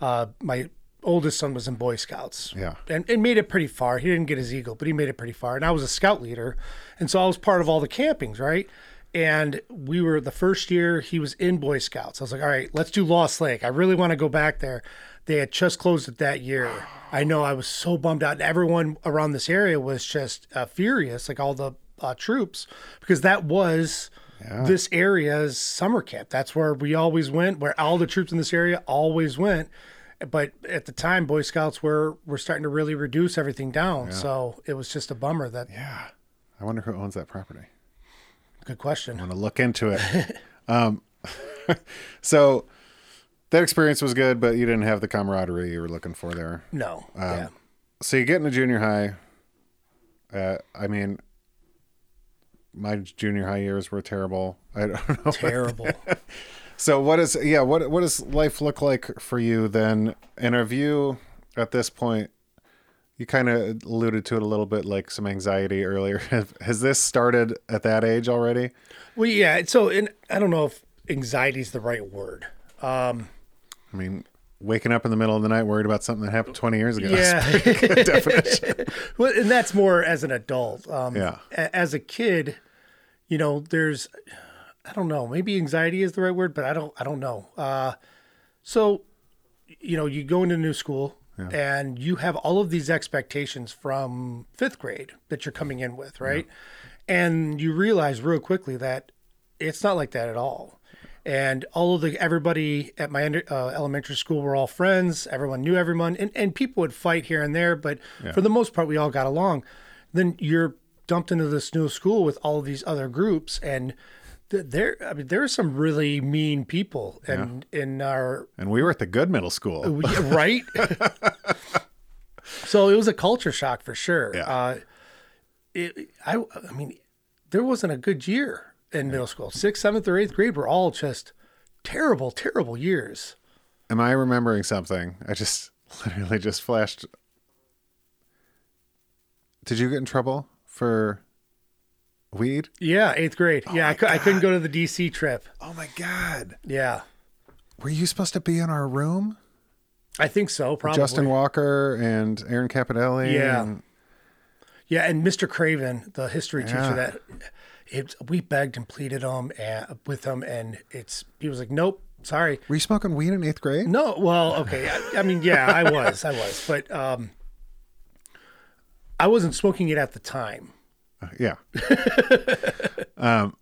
C: uh, my oldest son was in Boy Scouts.
A: Yeah.
C: And, and made it pretty far. He didn't get his eagle, but he made it pretty far. And I was a scout leader. And so I was part of all the campings, right? And we were the first year he was in Boy Scouts. I was like, all right, let's do Lost Lake. I really want to go back there. They had just closed it that year. I know I was so bummed out. Everyone around this area was just uh, furious, like all the uh, troops, because that was this area's summer camp. That's where we always went, where all the troops in this area always went. But at the time, Boy Scouts were were starting to really reduce everything down. So it was just a bummer. That
A: Yeah. I wonder who owns that property.
C: Good question.
A: I'm gonna look into it. um, so that experience was good, but you didn't have the camaraderie you were looking for there.
C: No,
A: Um,
C: yeah,
A: So you get into junior high. Uh, I mean, my junior high years were terrible. I don't know.
C: terrible.
A: So what is yeah what what does life look like for you then? And have you at this point? You kind of alluded to it a little bit, like some anxiety earlier. Has this started at that age already?
C: well, yeah. So, and I don't know if anxiety is the right word. Um,
A: I mean, waking up in the middle of the night worried about something that happened 20 years ago.
C: Yeah.
A: Definition.
C: well, and that's more as an adult. Um,
A: Yeah.
C: a- As a kid, you know, there's, I don't know, maybe anxiety is the right word, but I don't, I don't know. Uh, so, you know, you go into new school and you have all of these expectations from fifth grade that you're coming in with, right? And you realize real quickly that it's not like that at all. And all of the everybody at my under- uh, elementary school were all friends. Everyone knew everyone, and, and people would fight here and there, but for the most part, we all got along. Then you're dumped into this new school with all of these other groups, and there, I mean, there are some really mean people, and in our
A: And we were at the good middle school.
C: right? so it was a culture shock for sure.
A: Yeah.
C: Uh, it, I, I mean, there wasn't a good year in middle school. Sixth, seventh, or eighth grade were all just terrible, terrible years.
A: Am I remembering something? I just literally just flashed. Did you get in trouble for weed?
C: Yeah, eighth grade. yeah, I, cou- I couldn't go to the DC trip.
A: Oh my god!
C: Yeah,
A: Were you supposed to be in our room?
C: I think so. Probably.
A: Justin Walker and Aaron Capodelli.
C: Yeah.
A: and-
C: Yeah, and Mr. Craven, the history
A: Yeah.
C: teacher, that it, we begged and pleaded him and, with him, and it's he was like, "Nope, sorry."
A: were you smoking weed in eighth grade?
C: No, well, okay. I, I mean, yeah, I was, I was, but um, I wasn't smoking it at the time.
A: Yeah. um,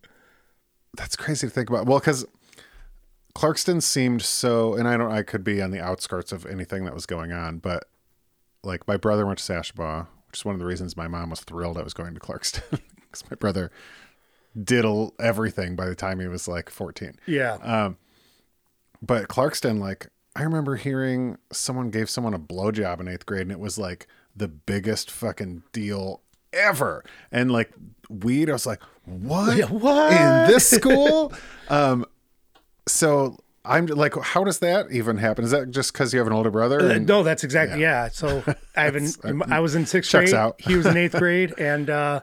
A: that's crazy to think about. Well, because Clarkston seemed so, and I don't, I could be on the outskirts of anything that was going on, but like my brother went to Sashabaw, which is one of the reasons my mom was thrilled I was going to Clarkston because my brother did a, everything by the time he was like 14.
C: Yeah, Um,
A: But Clarkston, like, I remember hearing someone gave someone a blowjob in eighth grade, and it was like the biggest fucking deal ever. And like weed, I was like, what?
C: Yeah, what?
A: in this school? um, so I'm like, how does that even happen? Is that just because you have an older brother?
C: Uh, no, that's exactly yeah. So I haven't. I was in sixth
A: Checks
C: grade.
A: out.
C: He was in eighth grade, and uh,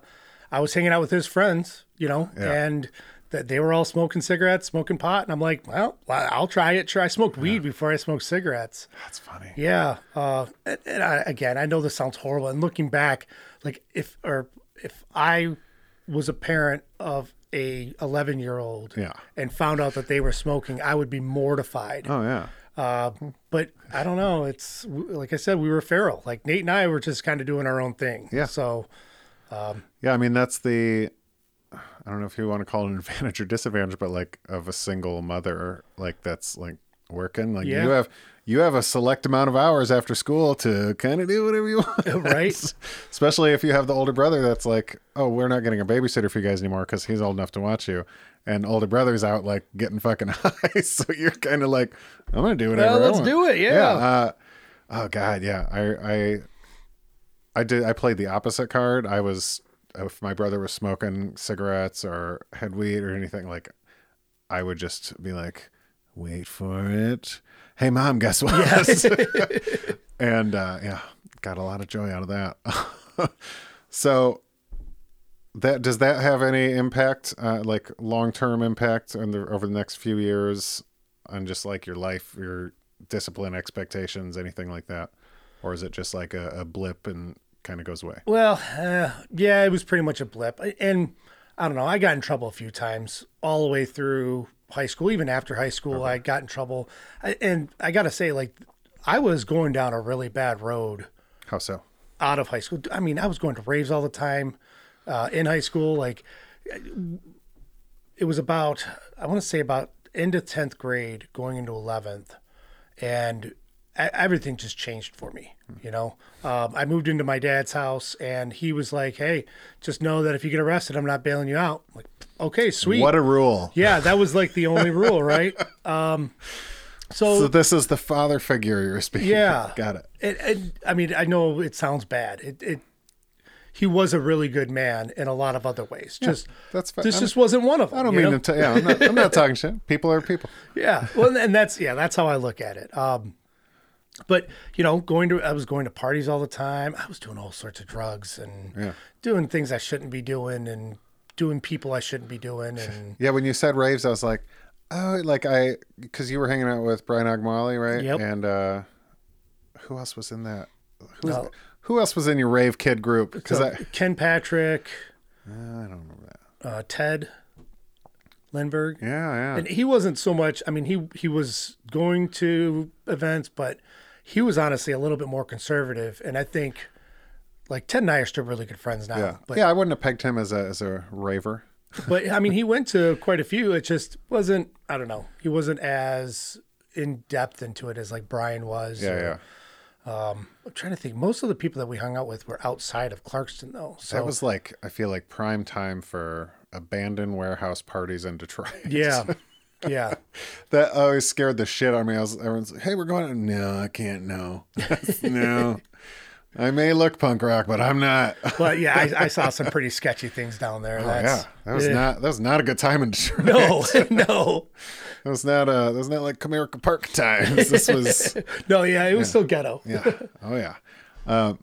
C: I was hanging out with his friends. You know, and that they were all smoking cigarettes, smoking pot, and I'm like, well, I'll try it. Try. I smoked weed before I smoked cigarettes.
A: That's funny.
C: Yeah. Uh, and, and I, again, I know this sounds horrible. And looking back, like if or if I was a parent of a 11 year old
A: Yeah.
C: and found out that they were smoking, I would be mortified.
A: Oh yeah.
C: Uh, but I don't know. It's like I said, we were feral. Like Nate and I were just kind of doing our own thing.
A: Yeah.
C: So
A: Yeah, I mean that's the I don't know if you want to call it an advantage or disadvantage, but like of a single mother, like that's like working. Like
C: Yeah.
A: you have you have a select amount of hours after school to kind of do whatever you want.
C: right.
A: Especially if you have the older brother that's like, oh, we're not getting a babysitter for you guys anymore because he's old enough to watch you. And older brother's out like getting fucking high. so you're kind of like, I'm going to do whatever.
C: Well, let's do it. Yeah.
A: Uh, oh God. Yeah. I, I, I did, I played the opposite card. I was, if my brother was smoking cigarettes or had weed or anything, like I would just be like, wait for it. Hey mom, guess what? Yes. And uh, yeah, got a lot of joy out of that. so that does that have any impact, uh, like long term impact, in the over the next few years, on just like your life, your discipline, expectations, anything like that, or is it just like a, a blip and kind of goes away?
C: Well, uh, yeah, it was pretty much a blip. And I don't know, I got in trouble a few times all the way through high school. Even after high school, I got in trouble. I, and I got to say, like, I was going down a really bad road
A: How so?
C: out of high school. I mean, I was going to raves all the time uh, in high school. Like, it was about, I want to say about end of 10th grade, going into 11th. And everything just changed for me. You know, um, I moved into my dad's house, and he was like, "Hey, just know that if you get arrested, I'm not bailing you out." I'm like, okay, sweet.
A: What a rule.
C: yeah, that was like the only rule, right? Um, so,
A: So this is the father figure you're speaking.
C: Yeah.
A: of. got it.
C: it, it, I mean, I know it sounds bad. It, it, he was a really good man in a lot of other ways. Just
A: that's fine.
C: This
A: I'm-
C: just wasn't one of them.
A: I don't mean
C: know?
A: to. Yeah, I'm not, I'm not talking shit. People are people.
C: Yeah. Well, and that's yeah, that's how I look at it. Um, but you know, going to I was going to parties all the time. I was doing all sorts of drugs and
A: Yeah.
C: doing things I shouldn't be doing and doing people I shouldn't be doing. And
A: Yeah, when you said raves, I was like, oh, like I, because you were hanging out with Brian Ogmali, right?
C: Yep.
A: And uh, who else was in that? Who,
C: No.
A: who else was in your rave kid group? Because
C: so
A: I,
C: Ken Patrick,
A: I don't remember that.
C: uh, Ted Lindbergh.
A: Yeah, yeah.
C: And he wasn't so much. I mean, he he was going to events, but he was honestly a little bit more conservative. And I think, like Ted and I are still really good friends now.
A: yeah,
C: But
A: yeah. I wouldn't have pegged him as a as a raver.
C: but I mean, he went to quite a few. It just wasn't. I don't know. He wasn't as in depth into it as like Brian was.
A: Yeah,
C: or-
A: yeah.
C: Um, I'm trying to think. Most of the people that we hung out with were outside of Clarkston, though. So
A: That was like I feel like prime time for abandoned warehouse parties in Detroit.
C: yeah, yeah.
A: that always scared the shit out of me. I was everyone's like, "Hey, we're going." No, I can't. No, no. I may look punk rock, but I'm not. Oh
C: But yeah, I, I saw some pretty sketchy things down there. That's,
A: yeah, that was
C: yeah.
A: not that was not a good time in Detroit.
C: No, no,
A: That was not uh that was not like Comerica Park times. This was
C: no. Yeah, it was still ghetto.
A: yeah. Oh yeah. Um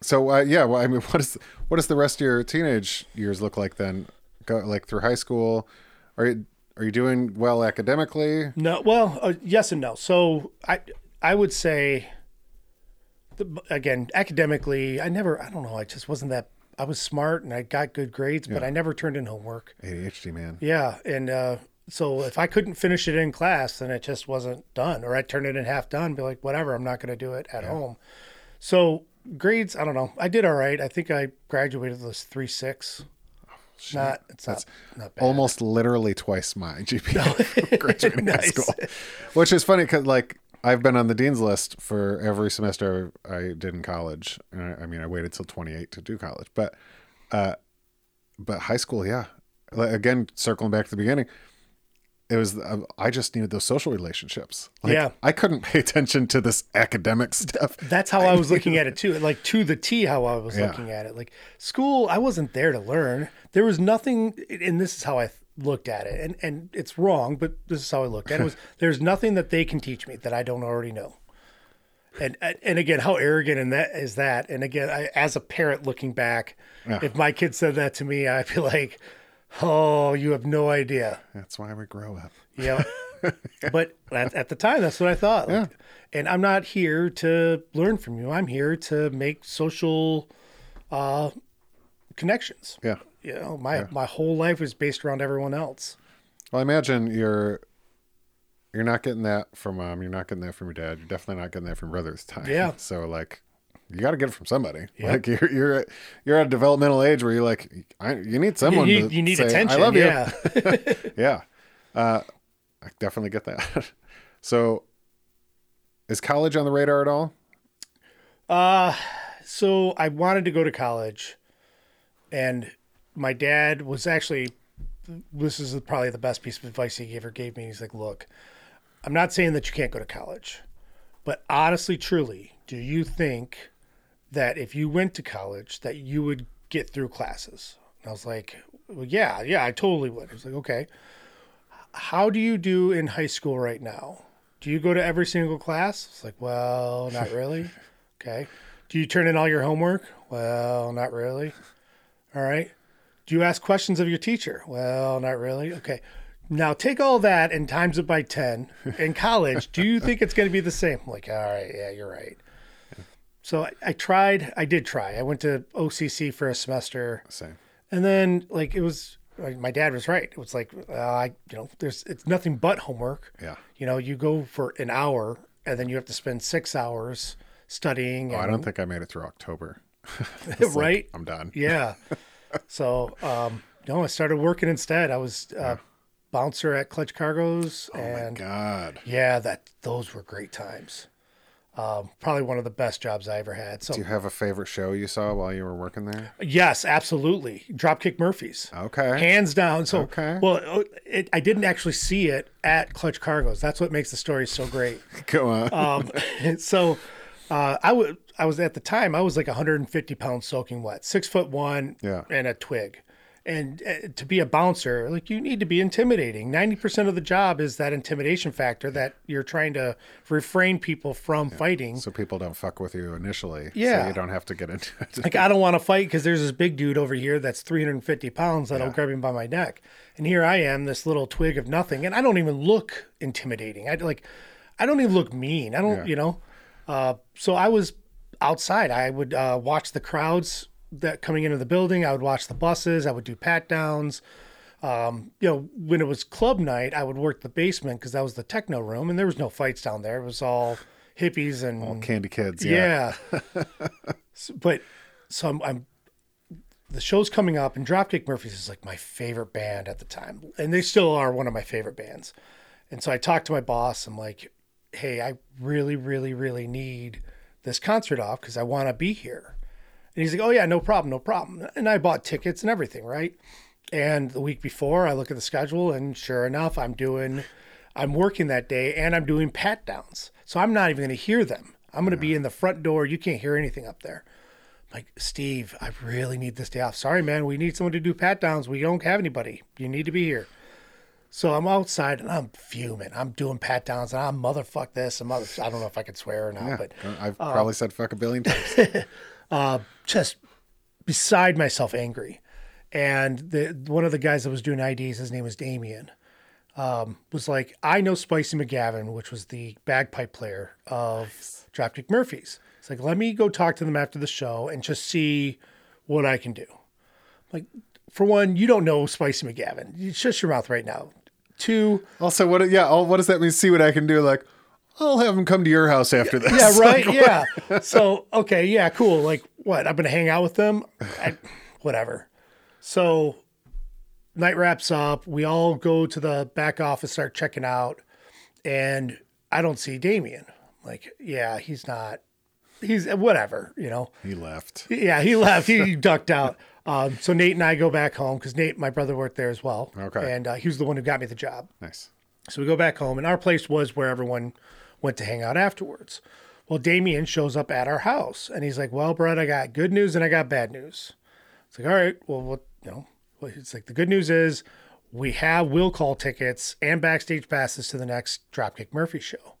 A: so uh, yeah, well I mean what is what does the rest of your teenage years look like then? Go like through high school. Are you are you doing well academically?
C: No, well, uh, yes and no. So I I would say, the, again, academically, I never. I don't know. I just wasn't that. I was smart and I got good grades, but I never turned in homework.
A: ADHD man.
C: Yeah, and uh, so if I couldn't finish it in class, then it just wasn't done, or I'd turn it in half done, be like, whatever, I'm not going to do it at home. So grades, I don't know. I did all right. I think I graduated with three six. Not it's not not bad.
A: Almost literally twice my GPA graduating high school. Which is funny cuz like I've been on the dean's list for every semester I did in college. And I, I mean, I waited till 28 to do college, but uh but high school, yeah. Like, again, circling back to the beginning, it was uh, I just needed those social relationships. Like,
C: Yeah.
A: I couldn't pay attention to this academic stuff.
C: That's how I was looking at it too. Like to the T, how I was
A: Yeah.
C: looking at it. Like school, I wasn't there to learn. There was nothing, and this is how I looked at it. And and it's wrong, but this is how I looked at it. Was there's nothing that they can teach me that I don't already know. And and again, how arrogant and that is that. And again, I, as a parent looking back,
A: Yeah.
C: if my kid said that to me, I'd be like, "Oh, you have no idea."
A: That's why we grow up.
C: Yeah. but at, at the time, that's what I thought. Like, And I'm not here to learn from you. I'm here to make social uh, connections.
A: Yeah.
C: You know, my my whole life was based around everyone else.
A: Well, I imagine you're you're not getting that from mom. You're not getting that from your dad. You're definitely not getting that from brothers. time.
C: Yeah.
A: So like, you got to get it from somebody.
C: Yep.
A: Like you're you're at, you're at a developmental age where you're like, I, you need
C: You
A: someone.
C: need,
A: to
C: you need
A: say,
C: attention.
A: I love you.
C: yeah.
A: Yeah. Uh, I definitely get that. so, is college on the radar at all?
C: Uh, so I wanted to go to college, and my dad was actually. This is probably the best piece of advice he ever gave me. He's like, "Look, I'm not saying that you can't go to college, but honestly, truly, do you think that if you went to college that you would get through classes?" And I was like, well, "Yeah, yeah, I totally would." He was like, "Okay." How do you do in high school right now? Do you go to every single class? It's like, well, not really. Okay. Do you turn in all your homework? Well, not really. All right. Do you ask questions of your teacher? Well, not really. Okay. Now take all that and times it by 10 in college. do you think it's going to be the same? I'm like, all right. Yeah, you're right. Yeah. So I, I tried. I did try. I went to OCC for a semester.
A: Same.
C: And then, like, it was, like, my dad was right. It was like, uh, I, you know, there's, it's nothing but homework.
A: Yeah.
C: You know, you go for an hour and then you have to spend six hours studying.
A: Oh, I don't think I made it through October. It's like,
C: right?
A: I'm done.
C: Yeah. so, um, no, I started working instead. I was uh, bouncer at Clutch Cargo's,
A: Oh my god.
C: yeah, that those were great times. Um, probably one of the best jobs I ever had. So
A: Do you have a favorite show you saw while you were working there?
C: yes, absolutely. Dropkick Murphys.
A: Okay.
C: Hands down. So,
A: Okay.
C: well, uh, it, I didn't actually see it at Clutch Cargo's. That's what makes the story so great.
A: Go on.
C: Um, so, uh, I would, I was at the time, I was like 150 pounds soaking wet, six foot one,
A: Yeah.
C: and a twig. And uh, to be a bouncer, like you need to be intimidating. 90% of the job is that intimidation factor that you're trying to refrain people from fighting.
A: so people don't fuck with you initially.
C: Yeah.
A: So you don't have to get into it.
C: Like I don't want to fight because there's this big dude over here that's 350 pounds that'll grab him by my neck, and here I am, this little twig of nothing, and I don't even look intimidating. I like, I don't even look mean. I don't,
A: Yeah.
C: you know. Uh, so I was outside. I would uh, watch the crowds that coming into the building. I would watch the buses. I would do pat downs. Um, you know, when it was club night, I would work the basement because that was the techno room, and there was no fights down there. It was all hippies and
A: Candy kids. Yeah.
C: yeah. So- but so I'm, I'm the show's coming up and Dropkick Murphys is like my favorite band at the time. And they still are one of my favorite bands. And so I talked to my boss. I'm like, hey, I really, really, really need this concert off because I want to be here. And he's like, oh, yeah, no problem, no problem. And I bought tickets and everything, right? And the week before, I look at the schedule, and sure enough, I'm doing, I'm working that day and I'm doing pat downs. So I'm not even going to hear them. I'm going to be in the front door. You can't hear anything up there. I'm like, Steve, I really need this day off. Sorry, man. We need someone to do pat downs. We don't have anybody. You need to be here. So I'm outside and I'm fuming. I'm doing pat downs and I'm motherfuck this and mother. I don't know if I can swear or not,
A: Yeah.
C: but
A: I've
C: Um,
A: probably said fuck a billion times.
C: just beside myself angry. And the one of the guys that was doing IDs, his name was Damien, um, was like, I know Spicy McHaggis, which was the bagpipe player of Dropkick Murphys. It's like, let me go talk to them after the show and just see what I can do. Like, for one, you don't know Spicy McHaggis. You shut your mouth right now. Two,
A: also, what? Yeah. Oh, what does that mean? See what I can do. Like, I'll have him come to your house after this.
C: Yeah, right.
A: Like,
C: yeah. So okay, yeah, cool. Like what? I'm gonna hang out with them. I, whatever. So night wraps up. We all go to the back office, start checking out, and I don't see Damien. Like, yeah, he's not. He's whatever, you know.
A: He left.
C: Yeah, he left. He ducked out. Um, so Nate and I go back home because Nate, my brother, worked there as well.
A: Okay.
C: And uh, he was the one who got me the job.
A: Nice.
C: So we go back home, and our place was where everyone went to hang out afterwards. Well, Damien shows up at our house, and he's like, "Well, Brett, I got good news and I got bad news." It's like, "All right, well, what you know?" Well, it's like the good news is we have will call tickets and backstage passes to the next Dropkick Murphy show.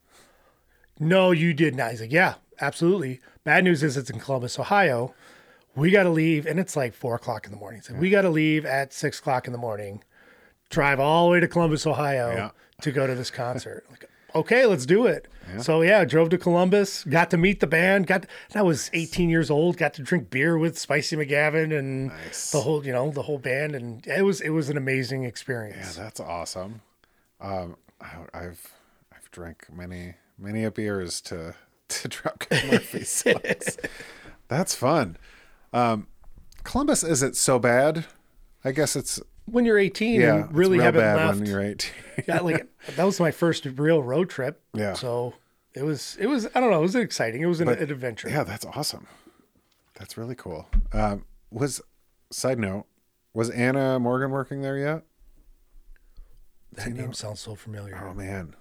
C: No, you did not. He's like, "Yeah, absolutely." Bad news is it's in Columbus, Ohio. We got to leave, and it's like four o'clock in the morning. So we got to leave at six o'clock in the morning drive all the way to Columbus, Ohio
A: Yeah.
C: to go to this concert. like, okay, let's do it. So yeah, drove to Columbus, got to meet the band, got and I was 18 years old, got to drink beer with Spicy McHaggis and
A: Nice.
C: the whole, you know, the whole band and it was it was an amazing experience.
A: Yeah, that's awesome. Um, I- I've I've drank many many a beers to to Dropkick Murphys. That's fun. Um, Columbus isn't so bad. I guess it's
C: when you're 18
A: yeah,
C: and really haven't
A: bad
C: left.
A: when you're 18.
C: yeah, like that was my first real road trip.
A: Yeah.
C: So it was it was I don't know, it was exciting. It was an, an adventure.
A: yeah, that's awesome. That's really cool. Um, was side note was Anna Morgan working there yet?
C: that name sounds so familiar.
A: Oh man,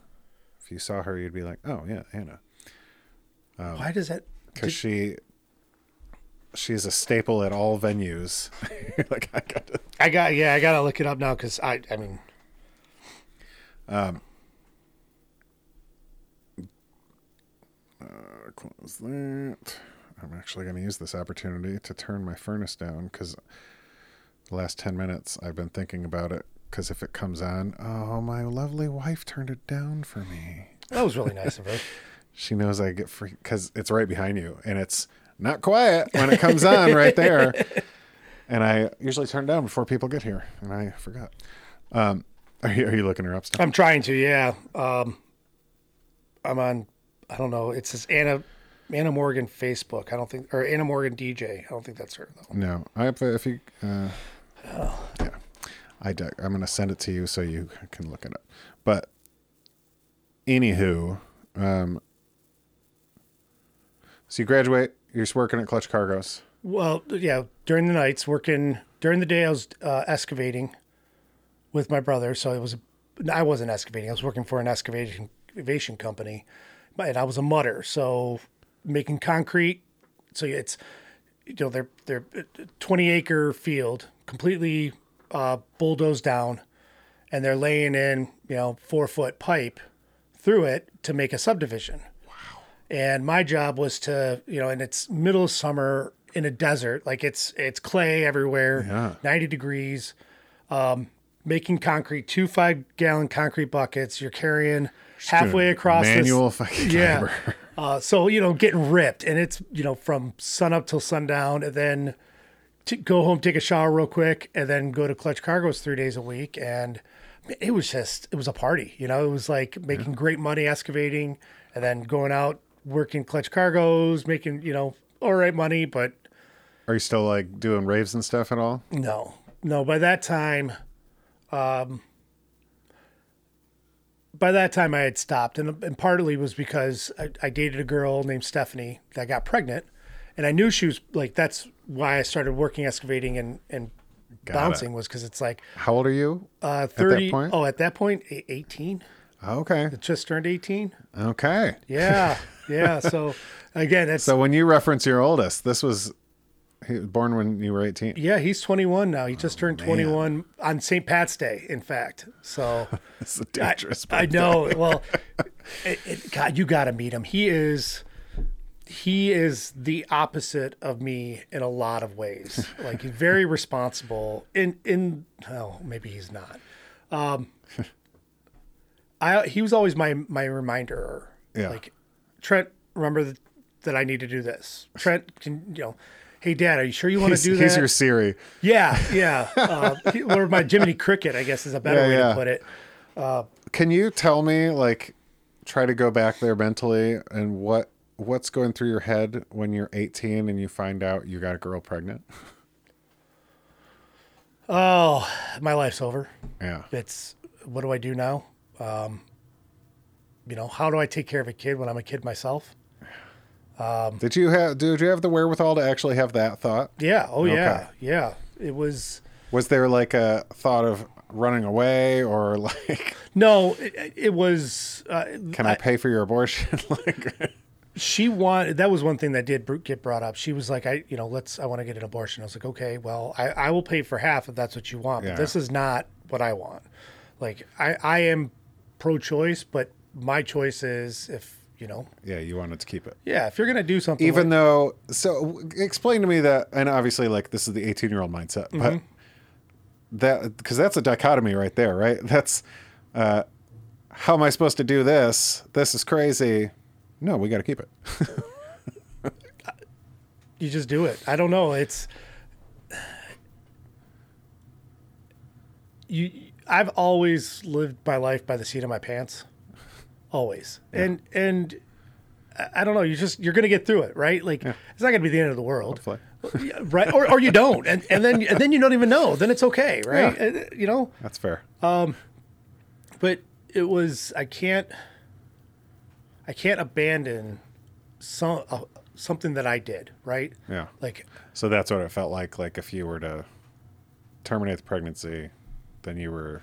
A: if you saw her, you'd be like, oh yeah, Anna,
C: Why does that
A: because she she's a staple at all venues. like I got to
C: I got yeah, I gotta look it up now because I I mean um
A: close that. I'm actually going to use this opportunity to turn my furnace down because the last 10 minutes I've been thinking about it. Because if it comes on, oh, my lovely wife turned it down for me.
C: that was really nice of her.
A: She knows I get free because it's right behind you and it's not quiet when it comes on right there. And I usually turn down before people get here, and I forgot. Um, are you, are you looking her up still?
C: I'm trying to, yeah. Um, I'm on. I don't know. It says Anna Anna Morgan Facebook. I don't think, or Anna Morgan DJ. I don't think that's her though.
A: No, I have, if you, uh, yeah, I. I'm gonna send it to you so you can look it up. But anywho, um, So you graduate. You're just working at Clutch Cargo's.
C: Well, yeah, during the nights, working during the day, I was uh, excavating with my brother. So it was, I wasn't excavating. I was working for an excavation excavation company, and I was a mutter. So making concrete. So it's, you know, they're they're twenty acre field, completely uh, bulldozed down, and they're laying in you know four foot pipe through it to make a subdivision. And my job was to, you know, and it's middle of summer in a desert, like it's it's clay everywhere,
A: Yeah.
C: 90 degrees, um, making concrete, two five gallon concrete buckets. You're carrying halfway across this-
A: manual fucking
C: yeah. Uh, so you know, getting ripped, and it's you know from sun up till sundown, and then to go home, take a shower real quick, and then go to Clutch Cargo's three days a week, and it was just it was a party. You know, it was like making great money excavating, and then going out working Clutch Cargo's, making you know all right money, but
A: Are you still like doing raves and stuff at all?
C: no, no. By that time, um, by that time I had stopped, and, and partly was because I, I dated a girl named Stephanie that got pregnant, and I knew she was like that's why I started working excavating and and
A: Got
C: bouncing was because it's like
A: How old are you?
C: uh, thirty.
A: point?
C: Oh, at that e- eighteen.
A: Okay.
C: Just turned eighteen.
A: Okay.
C: Yeah, yeah. So again, it's
A: So when you reference your oldest, this was he was born when you were 18.
C: yeah. He's twenty one now. He just turned
A: man.
C: twenty one on St. Pat's Day. In fact, so.
A: It's a dangerous.
C: I
A: birthday.
C: know. Well, it, it, God, you got to meet him. He is, he is the opposite of me in a lot of ways. Like he's very responsible. In in oh, maybe he's not. Um, I he was always my my reminder.
A: Yeah.
C: Like Trent, remember that, that I need to do this. Trent, can you know? Hey, Dad, are you sure you want to
A: He's,
C: do
A: he's
C: that?
A: your Siri.
C: yeah, yeah. Uh, or my Jiminy Cricket, I guess, is a better
A: Yeah,
C: way
A: yeah.
C: to put it.
A: Can you tell me, like, try to go back there mentally and what what's going through your head when you're 18 and you find out you got a girl pregnant?
C: Oh, my life's over.
A: Yeah.
C: It's what do I do now? Um, you know, how do I take care of a kid when I'm a kid myself?
A: Did you have did you have the wherewithal to actually have that thought?
C: Yeah. Oh, yeah. Yeah. It was
A: Was there like a thought of running away or like
C: no. It, it was. Uh,
A: can I, pay for your abortion? like
C: she wanted. That was one thing that did get brought up. She was like, I, you know, let's. I want to get an abortion. I was like, okay, well, I, I will pay for half if that's what you want.
A: Yeah.
C: But this is not what I want. Like, I, I am pro-choice, but my choice is if you know,
A: yeah, you wanted to keep it.
C: yeah, if you're gonna do something,
A: even
C: like-
A: though so explain to me that and obviously like this is the 18 year old mindset but
C: Mm-hmm.
A: that because that's a dichotomy right there right that's uh how am i supposed to do this this is crazy no we got to keep it
C: you just do it. I don't know. It's you. I've always lived my life by the seat of my pants, always. And and I- don't know. You just you're gonna get through it, right? Like it's not gonna be the end of the world, Yeah, right? Or or you don't, and and then and then you don't even know. Then it's okay, right?
A: Yeah.
C: You know.
A: that's fair
C: But it was I can't I can't abandon some uh, something that I did, right?
A: yeah
C: Like
A: so that's what it felt like like if you were to terminate the pregnancy then you were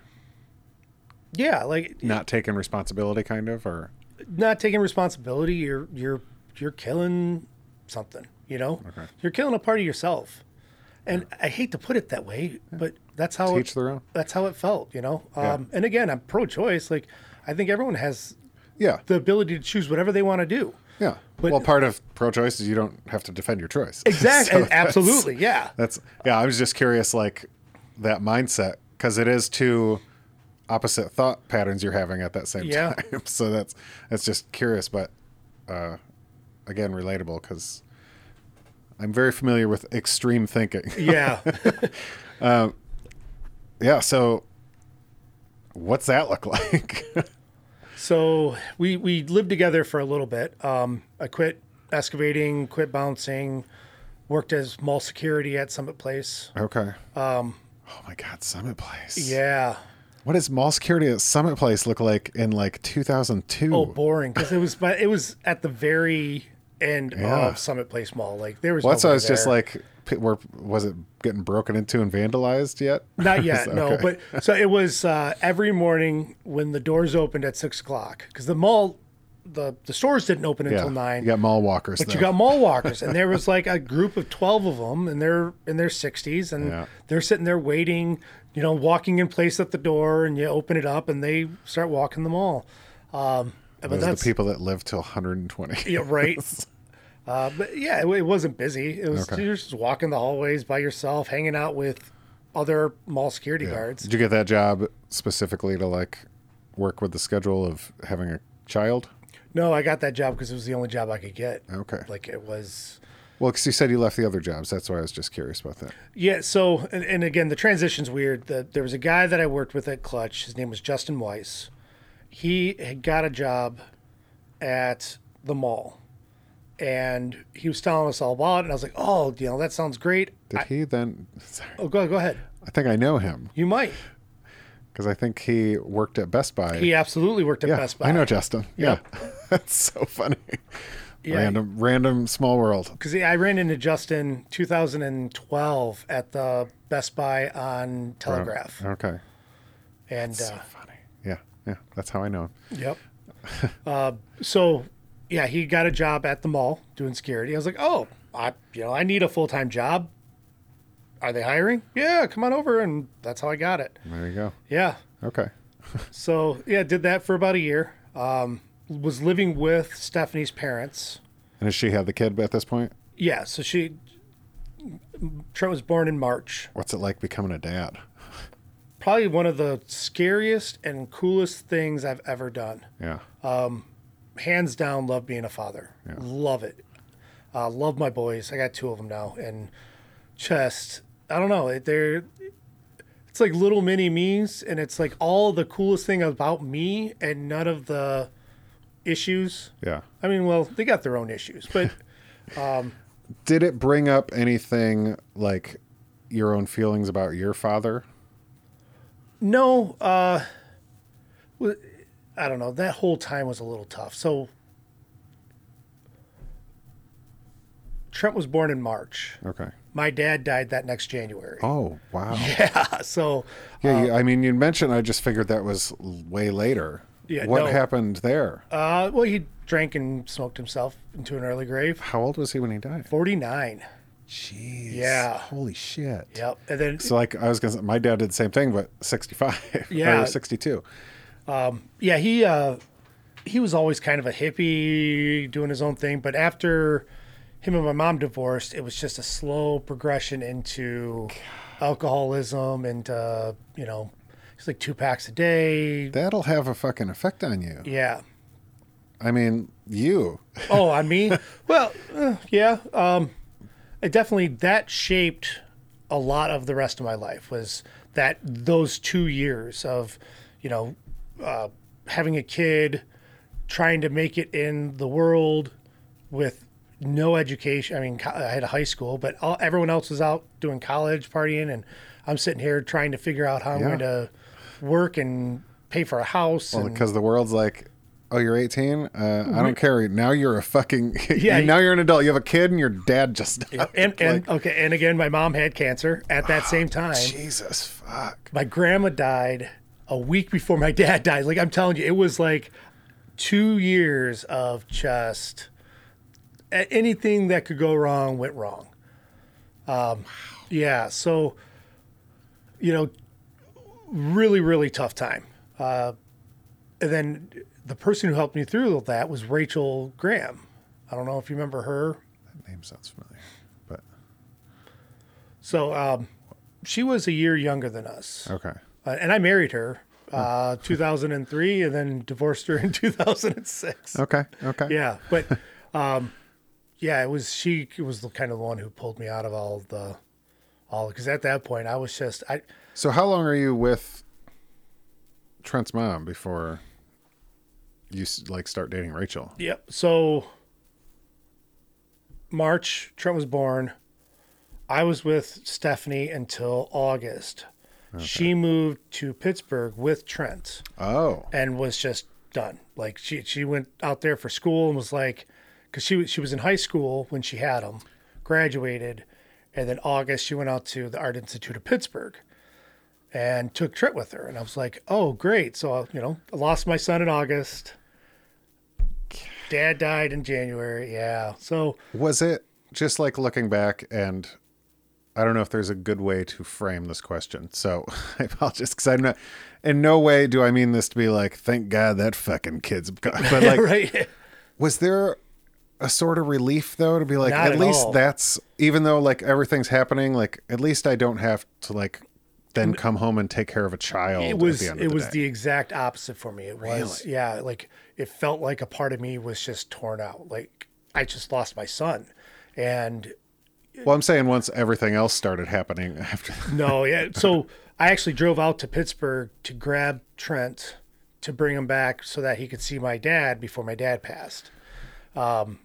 C: yeah, like
A: not taking responsibility kind of or
C: not taking responsibility, you're you're you're killing something, you know? You're killing a part of yourself. And I hate to put it that way, but that's how
A: teach
C: it,
A: their own
C: that's how it felt, you know.
A: Yeah.
C: Um, and again, I'm pro-choice. Like I think everyone has
A: yeah
C: the ability to choose whatever they want to do.
A: yeah
C: But-
A: well part of pro-choice is you don't have to defend your choice
C: Exactly.
A: So
C: Absolutely. Yeah.
A: That's yeah. I was just curious, like that mindset, because it is two opposite thought patterns you're having at that same
C: Yeah.
A: time. So that's that's just curious, but uh, again, relatable because I'm very familiar with extreme thinking.
C: Yeah.
A: yeah. So what's that look like?
C: So we we lived together for a little bit. Um, I quit excavating, quit bouncing, worked as mall security at Summit Place.
A: okay. Um. Oh my God, Summit Place.
C: Yeah.
A: What does mall security at Summit Place look like in like 2002?
C: Oh, boring because it was, but it was at the very end
A: Yeah.
C: of Summit Place Mall. Like there was.
A: Well, that's why I was just like, were, was it getting broken into and vandalized yet?
C: Not yet, no. But so it was uh, every morning when the doors opened at six o'clock because the mall, the the stores didn't open
A: yeah,
C: until nine.
A: You got mall walkers.
C: But
A: though.
C: you got mall walkers, and there was like a group of twelve of them, and they're in their sixties, and
A: Yeah.
C: they're sitting there waiting, you know, walking in place at the door, and you open it up, and they start walking the mall. Um, but
A: Those are
C: that's
A: the people that live till 120.
C: yeah, right. uh, but yeah, it, it wasn't busy. It was
A: Okay.
C: you're just walking the hallways by yourself, hanging out with other mall security guards.
A: Did you get that job specifically to like work with the schedule of having a child?
C: No, I got that job because it was the only job I could get.
A: Okay.
C: Like it was.
A: Well, because you said you left the other jobs. That's why I was just curious about that.
C: Yeah. So, and, and again, the transition's weird. The, there was a guy that I worked with at Clutch. His name was Justin Weiss. He had got a job at the mall, and he was telling us all about it. And I was like, "Oh, you know, that sounds great."
A: Did
C: I,
A: he then? Sorry,
C: oh, go go ahead.
A: I think I know him
C: You might.
A: because I think he worked at Best Buy.
C: He absolutely worked at
A: yeah,
C: Best Buy.
A: I know Justin. Yeah, that's so funny.
C: Yeah.
A: Random, random small world.
C: because I ran into Justin 2012 at the Best Buy on Telegraph,
A: Okay,
C: and
A: so
C: uh,
A: funny. Yeah, yeah, that's how I know him.
C: Yep. uh, so, yeah, he got a job at the mall doing security. I was like, oh, I, you know, I need a full time job. Are they hiring? Yeah, come on over, and that's how I got it.
A: There you go.
C: Yeah.
A: Okay,
C: So yeah, did that for about a year. Um, was living with Stephanie's parents.
A: and does she have the kid at this point?
C: Yeah. So she, Trent was born in March.
A: What's it like becoming a dad?
C: Probably one of the scariest and coolest things I've ever done.
A: Yeah,
C: hands down love being a father love it uh, love my boys i got two of them now and just i don't know they're it's like little mini me's and it's like all the coolest thing about me and none of the issues
A: yeah.
C: i mean well they got their own issues but Um,
A: Did it bring up anything like your own feelings about your father?
C: no uh i don't know that whole time was a little tough so trent was born in march
A: Okay.
C: my dad died that next january
A: Oh wow.
C: Yeah. So
A: Yeah, you, I mean, you mentioned. I just figured that was way later.
C: Yeah,
A: What
C: no.
A: happened there?
C: Uh, well, he drank and smoked himself into an early grave.
A: How old was he when he died?
C: 49.
A: Jeez.
C: Yeah.
A: Holy shit.
C: Yep. And then,
A: So like I was gonna say, my dad did the same thing, but sixty-five.
C: Yeah.
A: Or sixty-two.
C: yeah, he, uh, he was always kind of a hippie doing his own thing. But after him and my mom divorced, it was just a slow progression into alcoholism and, uh, you know, it's like two packs a day.
A: That'll have a fucking effect on you.
C: Yeah.
A: I mean, you.
C: Oh, on me? well, uh, yeah. Um, it definitely that shaped a lot of the rest of my life. Was that those two years of, you know, uh, having a kid, trying to make it in the world with no education. I mean, I had a high school, but all, everyone else was out doing college, partying, and I'm sitting here trying to figure out how I'm going to work and pay for a house.
A: Well,
C: and,
A: because the world's like, oh, you're 18. Uh, I don't care. Now you're a fucking.
C: Yeah,
A: now you're an adult. You have a kid, and your dad just. Died.
C: and, and
A: Like,
C: okay, and again, my mom had cancer at that same time.
A: Jesus fuck.
C: My grandma died a week before my dad died. Like I'm telling you, it was like two years of just anything that could go wrong went wrong. Um, yeah, so you know, really, really tough time. Uh, and then the person who helped me through that was Rachel Graham. I don't know if you remember her.
A: That name sounds familiar, but
C: So um, she was a year younger than us.
A: okay.
C: Uh, and I married her uh, 2003 and then divorced her in 2006.
A: Okay. Okay.
C: Yeah, but um, yeah, it was she was the kind of the one who pulled me out of all the all because at that point I was just I
A: So how long are you with Trent's mom before you like start dating Rachel?
C: yep. So March Trent was born. I was with Stephanie until August. She moved to Pittsburgh with Trent.
A: Oh.
C: and was just done. Like she she went out there for school and was like because she was she was in high school when she had him, graduated, and then August she went out to the Art Institute of Pittsburgh, and took a trip with her, and I was like, oh great, so you know I lost my son in August. Dad died in January, yeah. So
A: Was it just like looking back and I don't know if there's a good way to frame this question. So I apologize because I'm not, in no way do I mean this to be like, thank God that fucking kid's gone. But like,
C: right,
A: was there a sort of relief though to be like, at
C: at
A: least
C: all.
A: that's, even though like everything's happening, like at least I don't have to like then come home and take care of a child.
C: it was
A: the
C: it was
A: day.
C: the exact opposite for me. It was
A: Really?
C: yeah, like it felt like a part of me was just torn out. Like I just lost my son, and
A: well, I'm saying once everything else started happening after,
C: no, yeah. So I actually drove out to Pittsburgh to grab Trent to bring him back so that he could see my dad before my dad passed. Um,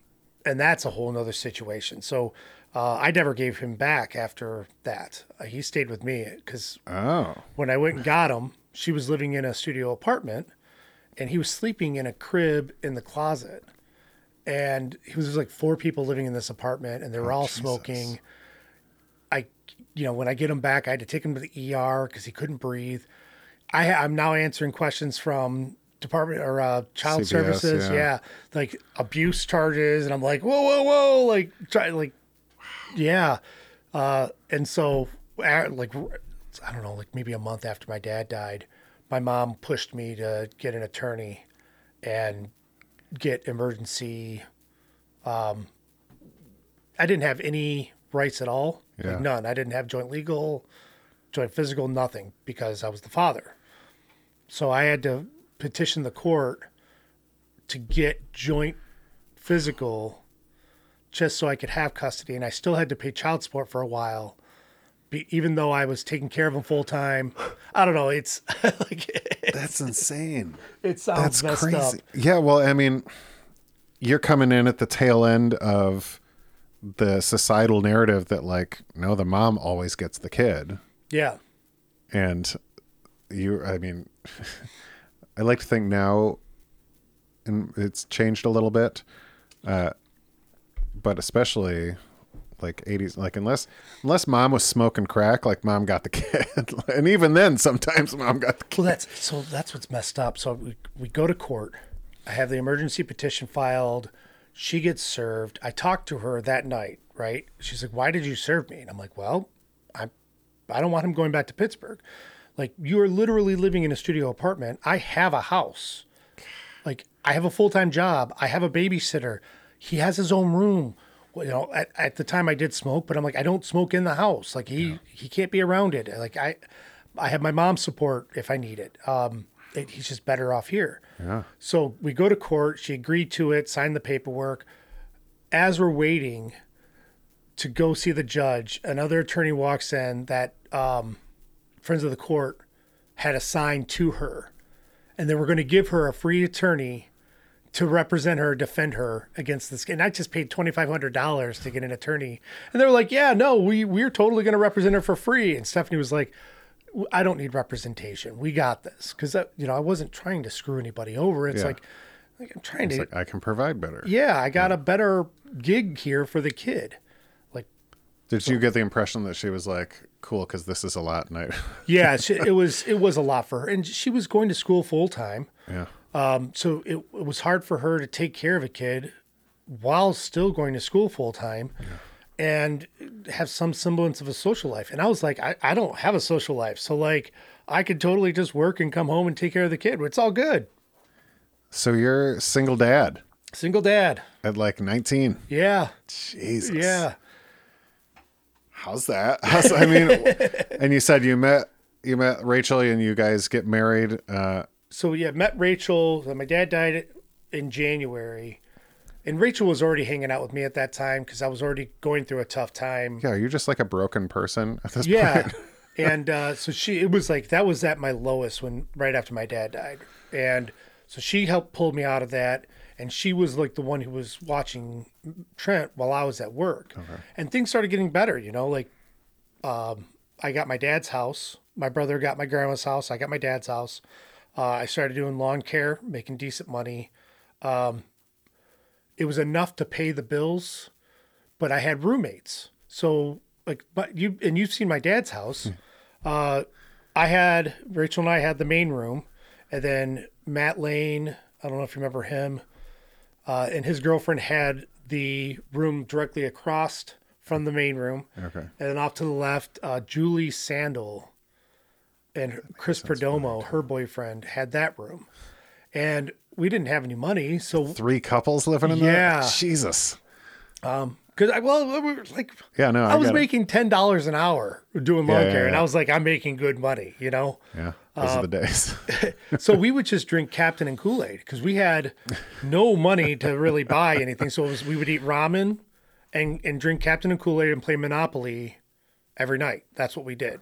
C: and that's a whole nother situation. So uh, I never gave him back after that. Uh, he stayed with me because
A: oh,
C: when I went and got him, she was living in a studio apartment and he was sleeping in a crib in the closet. And he was like four people living in this apartment and they were all smoking. I, you know, when I get him back, I had to take him to the ER because he couldn't breathe. I, I'm now answering questions from department or uh, child
A: CPS,
C: services.
A: yeah.
C: Yeah. Like abuse charges. And I'm like, whoa, whoa, whoa. Like, try, like, yeah. Uh, and so, like, I don't know, like maybe a month after my dad died, my mom pushed me to get an attorney and get emergency. Um, I didn't have any rights at all,
A: Yeah.
C: like none. I didn't have joint legal, joint physical, nothing because I was the father. So I had to petition the court to get joint physical just so I could have custody. And I still had to pay child support for a while, be, even though I was taking care of him full time. I don't know. It's like,
A: that's insane.
C: it sounds
A: That's crazy.
C: up.
A: Yeah, well, I mean, you're coming in at the tail end of the societal narrative that like, no, the mom always gets the kid.
C: Yeah.
A: And you I mean, I like to think now and it's changed a little bit. Uh but especially like 80s like unless unless mom was smoking crack like mom got the kid and even then sometimes mom got the kid
C: Well, that's so that's what's messed up. So we, we go to court. I have the emergency petition filed. She gets served. I talked to her that night, right? She's like, "Why did you serve me?" And I'm like, "Well, I I don't want him going back to Pittsburgh. Like you are literally living in a studio apartment. I have a house. Like I have a full-time job. I have a babysitter. He has his own room. Well, you know, at, at the time I did smoke, but I'm like, I don't smoke in the house. Like he he can't be around it. Like I I have my mom's support if I need it. Um, it, he's just better off here.
A: Yeah.
C: So we go to court. She agreed to it, signed the paperwork. As we're waiting to go see the judge, another attorney walks in that um, Friends of the Court had assigned to her. And they were going to give her a free attorney to represent her, defend her against this. And I just paid twenty five hundred dollars to get an attorney, and they were like, "Yeah, no, we we're totally going to represent her for free." And Stephanie was like, "I don't need representation. We got this." Because you know, I wasn't trying to screw anybody over. It's
A: Yeah.
C: like, like I'm trying to.
A: like I can provide better.
C: yeah, I got a better gig here for the kid. Like,
A: Did you get the impression that she was like, cool, because this is a lot, and I,
C: yeah, she, it was it was a lot for her, and she was going to school full time.
A: yeah,
C: Um, so it, it was hard for her to take care of a kid while still going to school full time and have some semblance of a social life. And I was like, I, I don't have a social life. So like I could totally just work and come home and take care of the kid. It's all good.
A: So you're single dad
C: Single dad.
A: at like 19.
C: Yeah.
A: Jesus.
C: Yeah.
A: How's that? How's, I mean, and you said you met you met Rachel and you guys get married. Uh,
C: So yeah, met Rachel. My dad died in January. And Rachel was already hanging out with me at that time because I was already going through a tough time.
A: yeah, you're just like a broken person at this
C: Yeah.
A: point?
C: Yeah, and uh, so she, it was like that was at my lowest when right after my dad died, and so she helped pull me out of that, and she was like the one who was watching Trent while I was at work, and things started getting better. You know, like um, I got my dad's house, my brother got my grandma's house, I got my dad's house. Uh, I started doing lawn care, making decent money. Um, it was enough to pay the bills, but I had roommates. So like, but you and you've seen my dad's house. uh, I had Rachel and I had the main room, and then Matt Lane. I don't know if you remember him, uh, and his girlfriend had the room directly across from the main room.
A: Okay.
C: And then off to the left, uh, Julie Sandal and Chris Perdomo, her boyfriend, had that room. And we didn't have any money, so
A: Three couples living in
C: Yeah.
A: there? Yeah, Jesus.
C: Um, because I well, we were like
A: Yeah, no, I,
C: I, was making ten dollars an hour doing lawn
A: Yeah,
C: care,
A: yeah,
C: and. I was like, I'm making good money, you know.
A: Yeah, those
C: Uh,
A: are the days.
C: so we would just drink Captain and Kool Aid because we had no money to really buy anything. So it was, we would eat ramen and and drink Captain and Kool Aid and play Monopoly every night. That's what we did,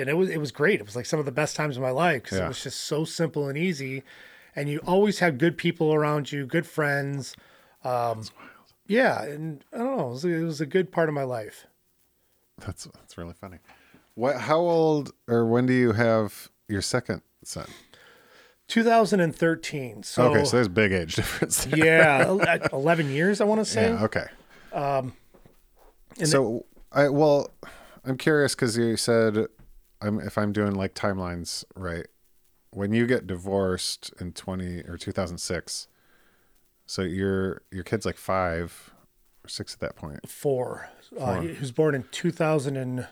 C: and it was it was great. It was like some of the best times of my life because
A: Yeah.
C: it was just so simple and easy, and you always had good people around you, good friends. Um, yeah, and I don't know, it was, it was a good part of my life.
A: that's that's really funny. What? How old or when do you have your second son?
C: 2013. So,
A: okay, so there's big age difference. There.
C: yeah, 11 years, I want to say.
A: Yeah. Okay. so I well, I'm curious because you said, I'm if I'm doing like timelines right. When you get divorced in 20 or 2006, so your your kid's like five or six at that point.
C: four. Uh, he was born in 2000 and,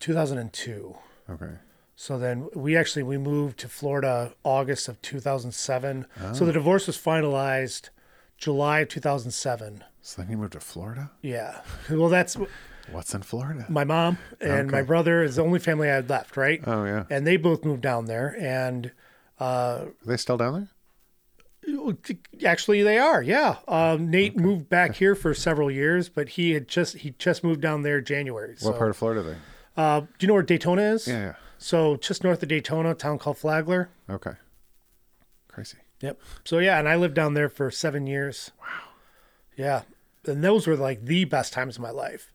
C: 2002.
A: Okay.
C: So then we actually we moved to Florida August of 2007. So the divorce was finalized July of 2007.
A: So then you moved to Florida.
C: Yeah. Well, that's
A: What's in Florida?
C: my mom and my brother is the only family I had left, right?
A: Oh yeah.
C: And they both moved down there and
A: Are they still down there?
C: Actually, they are. Yeah. Um, Nate moved back here for several years, but he had just he just moved down there January. So,
A: What part of Florida are they?
C: uh, do you know where Daytona is?
A: Yeah, yeah.
C: So just north of Daytona, a town called Flagler.
A: Okay. Crazy.
C: Yep. So yeah, and I lived down there for seven years. Wow. Yeah, and those were like the best times of my life.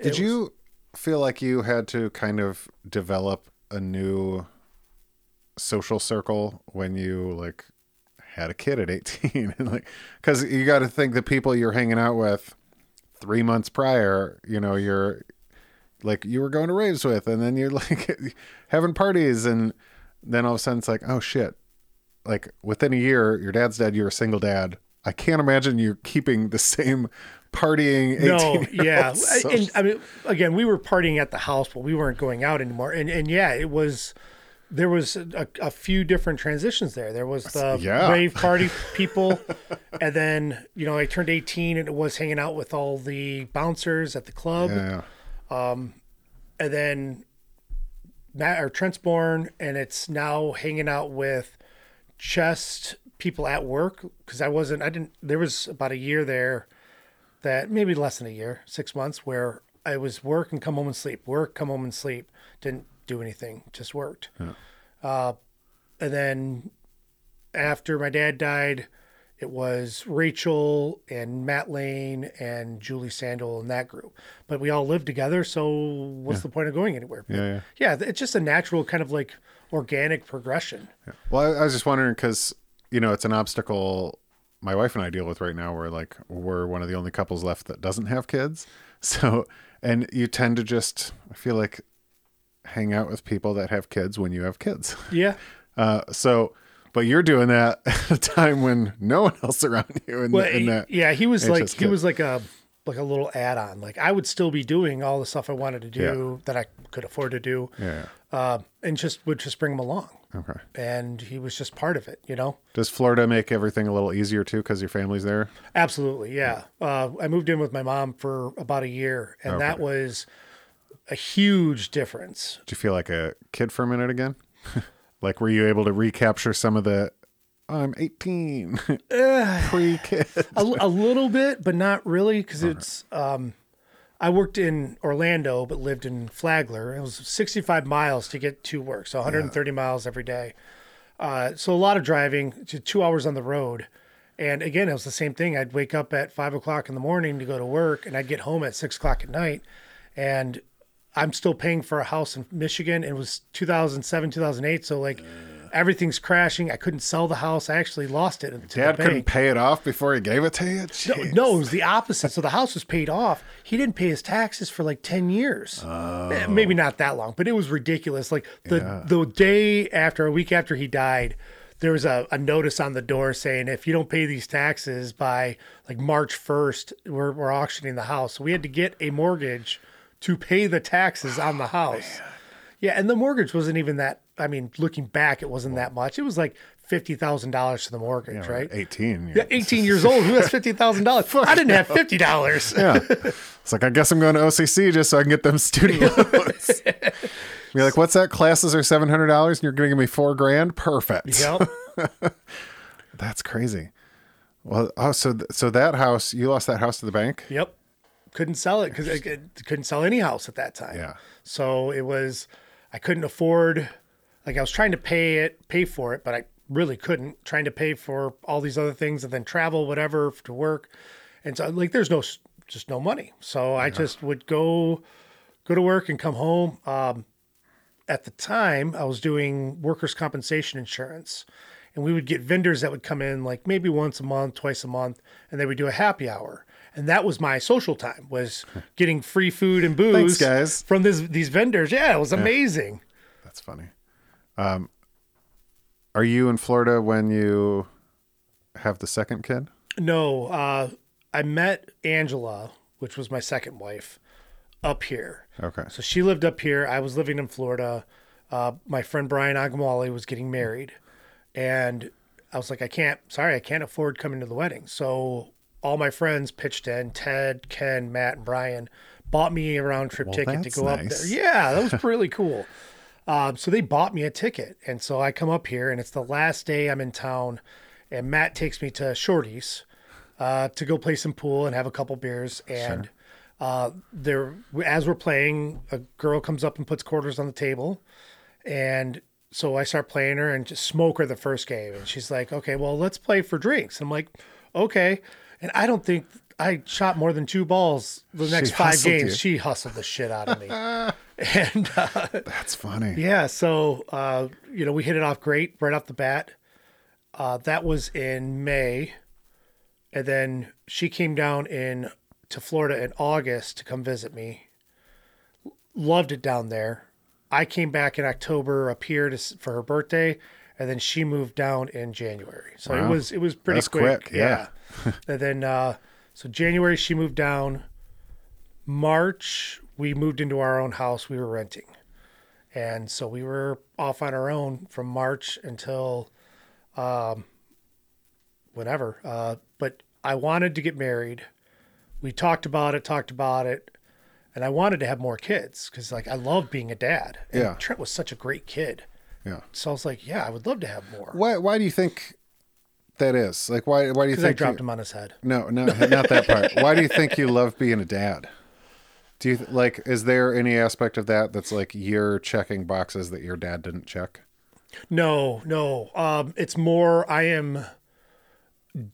A: Did
C: was-
A: you feel like you had to kind of develop a new social circle when you like had a kid at 18 and like cuz you got to think the people you're hanging out with 3 months prior, you know, you're like you were going to raves with and then you're like having parties and then all of a sudden it's like, "Oh shit." Like within a year, your dad's dead, you're a single dad. I can't imagine you keeping the same partying 18
C: No, yeah,
A: So-
C: and I mean, again, we were partying at the house, but we weren't going out anymore. And and yeah, it was. There was a, a few different transitions there. There was the
A: Yeah.
C: rave party people, and then you know I turned eighteen and it was hanging out with all the bouncers at the club.
A: yeah.
C: Um, and then Matt or Trent's born, and it's now hanging out with just people at work because I wasn't. I didn't. There was about a year there that maybe less than a year, six months, where I was work and come home and sleep, work, come home and sleep. Didn't do anything, just worked. Uh, and then after my dad died, it was Rachel and Matt Lane and Julie Sandal and that group. But we all lived together, so what's the point of going anywhere? But
A: Yeah, yeah.
C: yeah, it's just a natural kind of like organic progression.
A: Well, I, I was just wondering because you know it's an obstacle my wife and I deal with right now. Where like we're one of the only couples left that doesn't have kids. So, and you tend to just I feel like hang out with people that have kids when you have kids.
C: Yeah.
A: Uh, so, but you're doing that at a time when no one else around you in,
C: Well,
A: that.
C: yeah, he was like
A: just
C: he was like a like a little add-on. Like I would still be doing all the stuff I wanted to do that I could afford to do,
A: Yeah.
C: uh, and just would just bring him along.
A: Okay.
C: And he was just part of it, you know.
A: Does Florida make everything a little easier too because your family's there?
C: Absolutely, yeah. Uh, I moved in with my mom for about a year, and that was a huge difference.
A: Did you feel like a kid for a minute again? like, were you able to recapture some of the I'm 18 pre kid?
C: a, a little bit, but not really, because it's. Um, I worked in Orlando, but lived in Flagler. It was 65 miles to get to work, so 130 miles every day. Uh, so a lot of driving, to two hours on the road. And again, it was the same thing. I'd wake up at five o'clock in the morning to go to work, and I'd get home at six o'clock at night. And I'm still paying for a house in Michigan. It was 2007, 2008. So like, Everything's crashing. I couldn't sell the house. I actually lost it.
A: Dad couldn't pay it off before he gave it to you.
C: No,
A: Jeez.
C: no, it was the opposite. So the house was paid off. He didn't pay his taxes for like 10 years. Eh, Maybe not that long, but it was ridiculous. Like the,
A: Yeah.
C: the day after, a week after he died, there was a, a notice on the door saying, if you don't pay these taxes by like March 1st, we're, we're auctioning the house. So we had to get a mortgage to pay the taxes on the house. Yeah. And the mortgage wasn't even that. I mean, looking back, it wasn't that much. It was like $50,000 for the mortgage, right?
A: 18.
C: Yeah, 18 years old. Who has fifty thousand dollars? I didn't have fifty dollars.
A: Yeah. It's like, I guess I'm going to OCC just so I can get them studio loans. Be like, what's that? Classes are $700 and you're going to give me four grand? Perfect.
C: Yep.
A: That's crazy. Well, oh, so, th- so that house, you lost that house to the bank?
C: Yep. Couldn't sell it because I could- couldn't sell any house at that time.
A: Yeah.
C: So it was, I couldn't afford. Like I was trying to pay it, pay for it, but I really couldn't. Trying to pay for all these other things and then travel, whatever, to work, and so like there's no, just no money. So I just would go, go to work and come home. Um, at the time, I was doing workers' compensation insurance, and we would get vendors that would come in like maybe once a month, twice a month, and they would do a happy hour. And that was my social time was getting free food and booze
A: Thanks, guys.
C: from this, these vendors. Yeah, it was amazing.
A: That's funny. Um, are you in Florida when you have the second kid?
C: No, uh, I met Angela, which was my second wife, up here.
A: Okay.
C: So she lived up here. I was living in Florida. Uh, my friend Brian Agamwali was getting married, and I was like, I can't. Sorry, I can't afford coming to the wedding. So all my friends pitched in. Ted, Ken, Matt, and Brian bought me a round trip
A: Well,
C: ticket to go up there. Yeah, that was really cool. Um, so they bought me a ticket, and so I come up here, and it's the last day I'm in town, and Matt takes me to Shorty's uh, to go play some pool and have a couple beers. And uh, there, as we're playing, a girl comes up and puts quarters on the table, and so I start playing her and just smoke her the first game. And she's like, "Okay, well, let's play for drinks." And I'm like, "Okay," and I don't think I shot more than two balls the next five games.
A: you.
C: She hustled the shit out of me, and. Uh,
A: That's funny.
C: yeah, so uh, you know, we hit it off great right off the bat. Uh, that was in May, and then she came down in to Florida in August to come visit me. Loved it down there. I came back in October up here to, for her birthday, and then she moved down in January. So it was it was pretty
A: That's
C: quick.
A: quick, yeah.
C: and then uh, so January she moved down. March we moved into our own house we were renting. And so we were off on our own from March until um, whenever. Uh, but I wanted to get married. We talked about it, talked about it, and I wanted to have more kids because, like, I love being a dad. And
A: Yeah.
C: Trent was such a great kid.
A: Yeah.
C: So I was like, yeah, I would love to have more.
A: Why? Why do you think that is? Like, why? Why do you
C: Because I
A: think?
C: dropped
A: you-
C: him on his head.
A: No, no, not that part. Why do you think you love being a dad? Do you th- like? Is there any aspect of that that's like you're checking boxes that your dad didn't check?
C: No, no. Um, it's more I am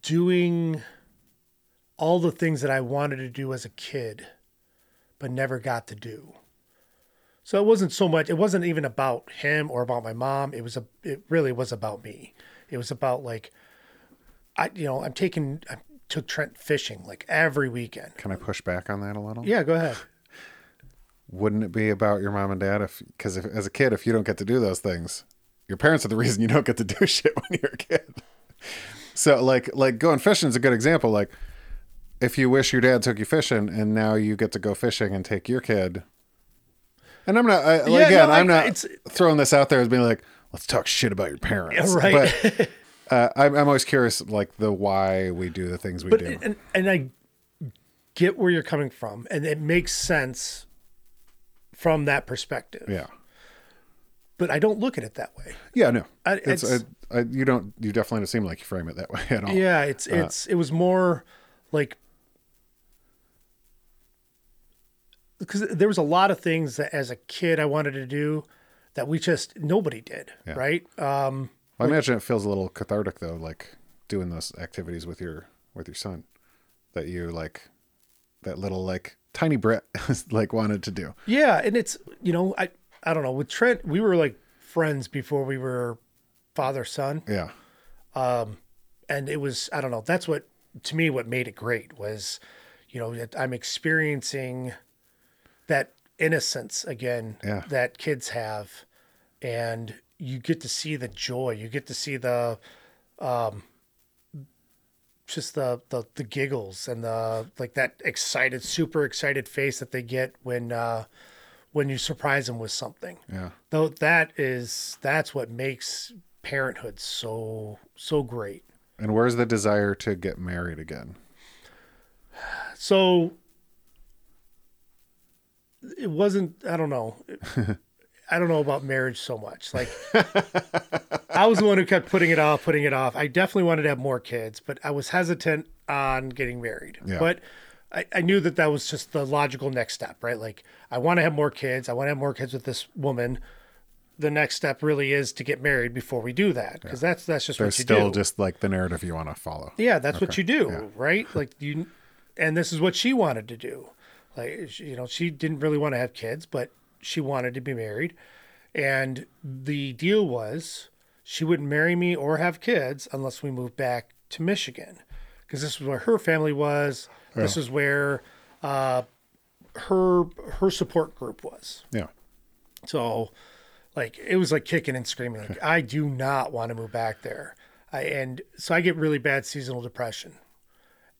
C: doing all the things that I wanted to do as a kid, but never got to do. So it wasn't so much. It wasn't even about him or about my mom. It was a. It really was about me. It was about like, I you know I'm taking I took Trent fishing like every weekend.
A: Can I push back on that a little?
C: Yeah, go ahead.
A: Wouldn't it be about your mom and dad if because if, as a kid if you don't get to do those things, your parents are the reason you don't get to do shit when you're a kid. So like like going fishing is a good example. Like if you wish your dad took you fishing and now you get to go fishing and take your kid. And I'm not I,
C: Yeah,
A: again.
C: no,
A: I'm not
C: it's-
A: throwing this out there as being like let's talk shit about your parents.
C: Yeah, right.
A: But uh, I'm, I'm always curious like the why we do the things we
C: But
A: do.
C: and and I get where you're coming from, and it makes sense from that perspective.
A: yeah.
C: But I don't look at it that way.
A: Yeah. No.
C: I-
A: it's,
C: it's-
A: I, I, you don't. You definitely don't seem like you frame it that way at all.
C: Yeah, it's it's it was more like because there was a lot of things that as a kid I wanted to do that we just nobody did,
A: Yeah.
C: right? Um,
A: I imagine it feels a little cathartic though, like doing those activities with your with your son, that you like, that little like tiny Brett like wanted to do.
C: yeah, and it's you know I I don't know with Trent we were like friends before we were father son
A: Yeah.
C: Um, and it was i don't know that's what to me what made it great was you know that i'm experiencing that innocence again
A: Yeah.
C: that kids have and you get to see the joy you get to see the um just the the, the giggles and the like that excited super excited face that they get when uh when you surprise them with something
A: Yeah.
C: though that is that's what makes parenthood so so great
A: And where's the desire to get married again?
C: so it wasn't i don't know i don't know about marriage so much. Like i was the one who kept putting it off putting it off. I definitely wanted to have more kids but i was hesitant on getting married.
A: Yeah.
C: but I, I knew that that was just the logical next step right? Like i want to have more kids. I want to have more kids with this woman. The next step really is to get married before we do that because that's that's just
A: There's
C: what you
A: still
C: do.
A: just like the narrative you want to follow.
C: yeah, that's what you do, right? Like you, and this is what she wanted to do. Like you know, she didn't really want to have kids, but she wanted to be married, and the deal was she wouldn't marry me or have kids unless we moved back to Michigan, because this was where her family was. This is where uh, her her support group was.
A: Yeah.
C: So, like, it was like kicking and screaming. Like, I do not want to move back there. I and so I get really bad seasonal depression,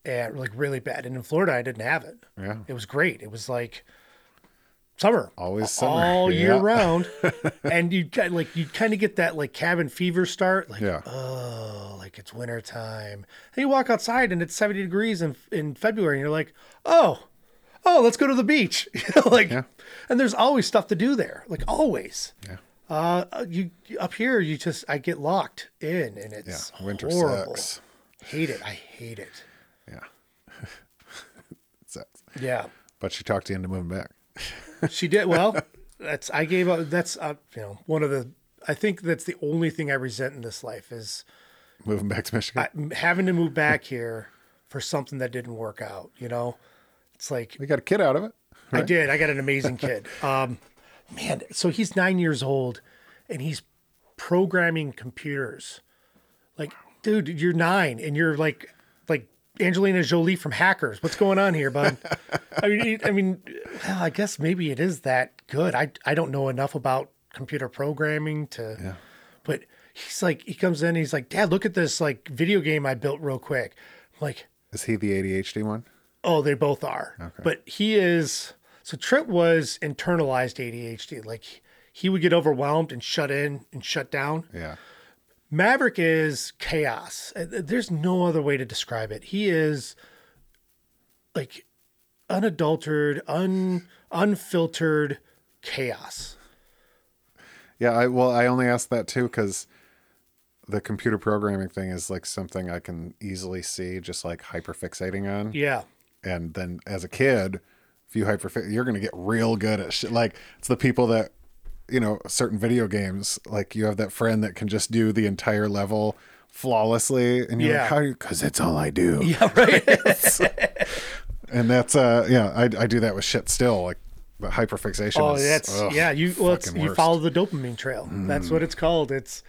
C: and like really bad. And in Florida, I didn't have it.
A: Yeah.
C: It was great. It was like summer,
A: Always summer.
C: all year round, and you kind like you kind of get that like cabin fever start. Like,
A: Yeah.
C: oh, like it's winter time. And you walk outside and it's seventy degrees in in February, and you're like, oh, oh, let's go to the beach. You know, like,
A: Yeah.
C: and there's always stuff to do there, like always.
A: Yeah.
C: Uh, you up here, you just I get locked in, and
A: Yeah.
C: it's
A: Winter
C: horrible.
A: sucks.
C: Hate it. I hate it.
A: Yeah. it sucks.
C: Yeah,
A: But she talked you into moving back.
C: She did well. That's I gave up. That's uh, you know one of the. I think that's the only thing I resent in this life is
A: Moving back to Michigan.
C: I, having to move back here for something that didn't work out. You know, it's like
A: we got a kid out of it.
C: I did. I got an amazing kid. Um, man, so he's nine years old, and he's programming computers. Like, dude, you're nine, and you're like, like Angelina Jolie from Hackers. What's going on here, bud? I mean, I mean, well, I guess maybe it is that good. I I don't know enough about computer programming to,
A: Yeah.
C: but he's like, he comes in, and he's like, Dad, look at this like video game I built real quick. I'm like,
A: Is he the ADHD one?
C: Oh, they both are. But he is so Trent was internalized ADHD. Like he would get overwhelmed and shut in and shut down.
A: Yeah.
C: Maverick is chaos. Uh, There's no other way to describe it. He is like unadulterated, un unfiltered chaos.
A: Yeah, I well, I only asked that too because the computer programming thing is like something I can easily see just like hyperfixating on.
C: Yeah.
A: And then as a kid, if you hyperfix, you're gonna get real good at shit. Like it's the people that, you know, certain video games. Like you have that friend that can just do the entire level flawlessly, and you're
C: Yeah.
A: like, how? Because it's all I do.
C: Yeah, right.
A: And that's uh, yeah, I I do that with shit still. Like, but hyperfixation.
C: oh,
A: is,
C: that's
A: ugh,
C: yeah. You well, it's, you follow the dopamine trail. That's what it's called. It's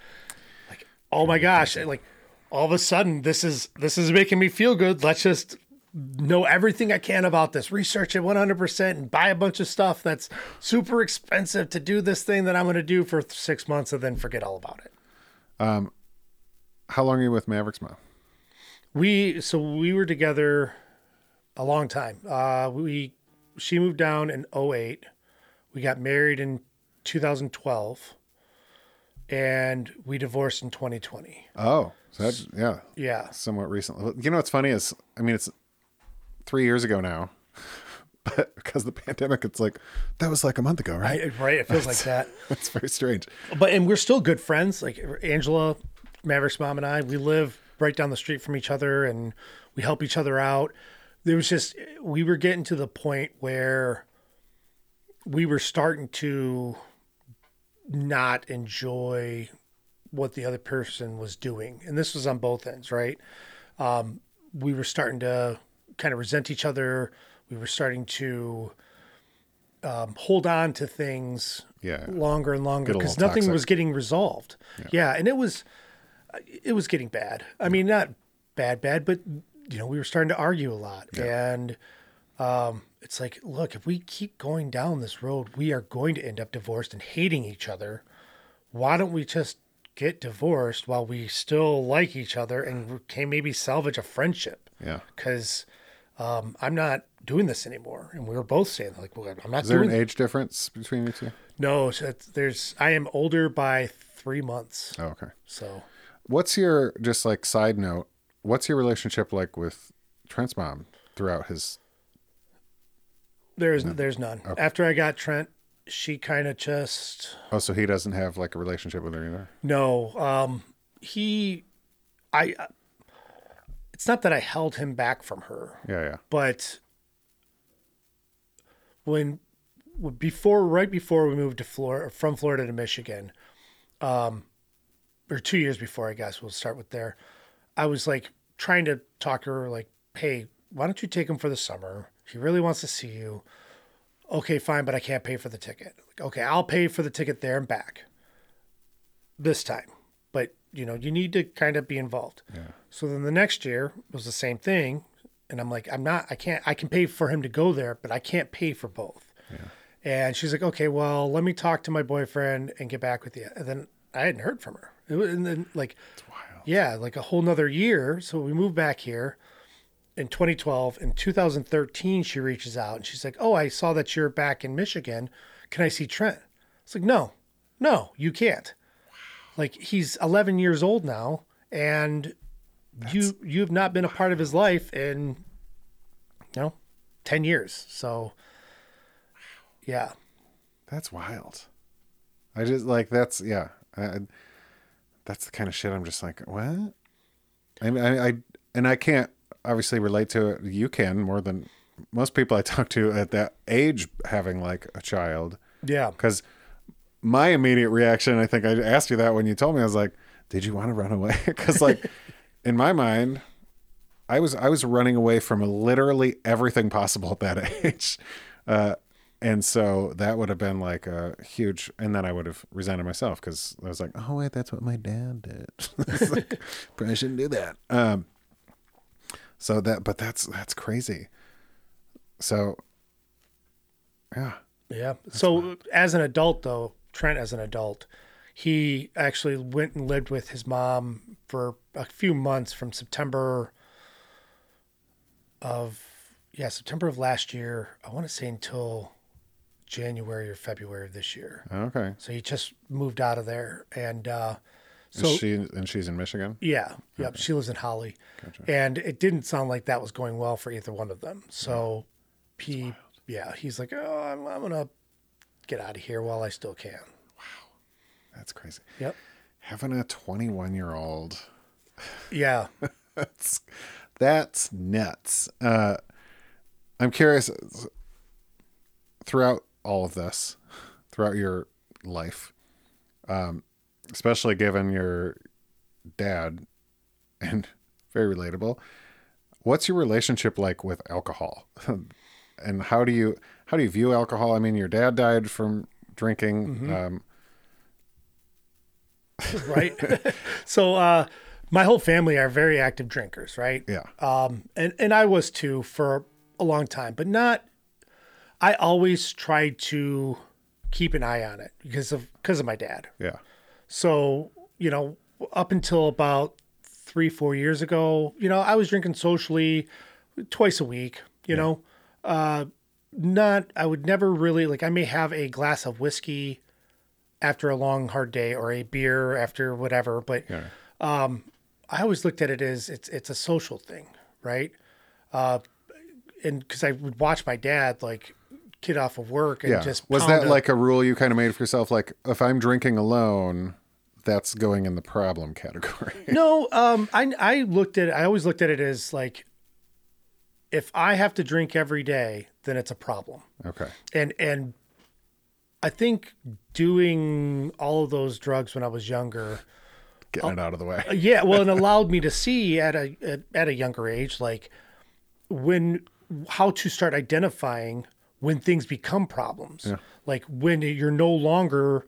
C: like, oh my gosh, like all of a sudden this is this is making me feel good. Let's just know everything I can about this, research it 100%, and buy a bunch of stuff that's super expensive to do this thing that I'm going to do for six months and then forget all about it.
A: Um, How long are you with Mavericks mom?
C: We so we were together a long time. Uh, we she moved down in 08. We got married in 2012, and we divorced in 2020.
A: Oh, so that's yeah,
C: Yeah,
A: somewhat recently. You know what's funny is, I mean, it's three years ago now, but because of the pandemic, it's like that was like a month ago, right?
C: right. Right. It feels like that.
A: That's very strange.
C: But and we're still good friends. Like Angela, Maverick's mom, and I. We live right down the street from each other, and we help each other out. There was just we were getting to the point where we were starting to not enjoy what the other person was doing, and this was on both ends, right? Um, we were starting to kind of resent each other. We were starting to um, hold on to things
A: Yeah.
C: longer and longer because nothing was getting resolved. Yeah. and it was it was getting bad. I mean, not bad, bad, but you know, we were starting to argue a lot, and um, it's like, look, if we keep going down this road, we are going to end up divorced and hating each other. Why don't we just get divorced while we still like each other and can maybe salvage a friendship?
A: Yeah.
C: Because um, I'm not doing this anymore, and we were both saying like, well, I'm not
A: Is there
C: doing
A: an age difference between you two?
C: no, so there's. I am older by three months.
A: Oh, okay.
C: So
A: What's your just like side note? What's your relationship like with Trent's mom throughout his?
C: there's there's none. After I got Trent, she kind of just
A: Oh, so he doesn't have like a relationship with her either.
C: no. Um, he, I. It's not that I held him back from her,
A: Yeah, yeah.
C: but when before right before we moved to Florida from Florida to Michigan, um, or two years before, I guess we'll start with there. I was like trying to talk to her, like, "Hey, why don't you take him for the summer? He really wants to see you." Okay, fine, but I can't pay for the ticket. Like, okay, I'll pay for the ticket there and back. This time, you know, you need to kind of be involved. Yeah. So then the next year was the same thing, and I'm like, I'm not, I can't, I can pay for him to go there, but I can't pay for both. Yeah. And she's like, okay, well, let me talk to my boyfriend and get back with you. And then I hadn't heard from her. It was, and then like, yeah, like a whole nother year. So we moved back here in 2012. In 2013, she reaches out and she's like, oh, I saw that you're back in Michigan. Can I see Trent? It's like, no, no, you can't. Like he's 11 years old now, and you you've not been a part of his life in, you know, 10 years. So, yeah,
A: That's wild. I just like that's yeah. I, that's the kind of shit I'm just like what. I mean, I, I and I can't obviously relate to it. You can more than most people I talk to at that age having like a child.
C: yeah,
A: Because my immediate reaction, I think I asked you that when you told me, I was like, "Did you want to run away?" Because like in my mind, I was I was running away from literally everything possible at that age, uh, and so that would have been like a huge. And then I would have resented myself because I was like, "Oh wait, that's what my dad did. Like, Probably shouldn't do that." Um, so that, but that's that's crazy. So, yeah.
C: Yeah. so as an adult, though, Trent as an adult, he actually went and lived with his mom for a few months from September of yeah September of last year. I want to say until January or February of this year.
A: Okay.
C: So he just moved out of there, and uh, so
A: she and she's in Michigan.
C: yeah, yep. She lives in Holly, and it didn't sound like that was going well for either one of them. So he, yeah, he's like, oh, I'm, I'm gonna get out of here while I still can. Wow.
A: That's crazy.
C: Yep.
A: Having a 21 year old,
C: Yeah.
A: that's that's nuts. Uh, I'm curious. Throughout all of this, throughout your life, um, especially given your dad, and very relatable. What's your relationship like with alcohol, and how do you how do you view alcohol? I mean, your dad died from drinking. Um,
C: right. so uh, my whole family are very active drinkers, right?
A: yeah.
C: Um, and and I was too for a long time, but not. I always tried to keep an eye on it because of because of my dad.
A: yeah.
C: So, you know, up until about three, four years ago, you know, I was drinking socially twice a week, you know, uh, not, I would never really, like, I may have a glass of whiskey after a long, hard day or a beer after whatever, but
A: Yeah.
C: I always looked at it as it's, it's a social thing, right? Uh, and cause I would watch my dad, like, get off of work and
A: Yeah.
C: just
A: was that
C: a-
A: like a rule you kind of made for yourself? Like, if I'm drinking alone, that's going in the problem category.
C: No, um, I I looked at. I always looked at it as like, if I have to drink every day, then it's a problem.
A: okay.
C: And and I think doing all of those drugs when I was younger,
A: Getting it uh, out of the way.
C: yeah, well, it allowed me to see at a at, at a younger age, like when how to start identifying when things become problems. Yeah. Like when you're no longer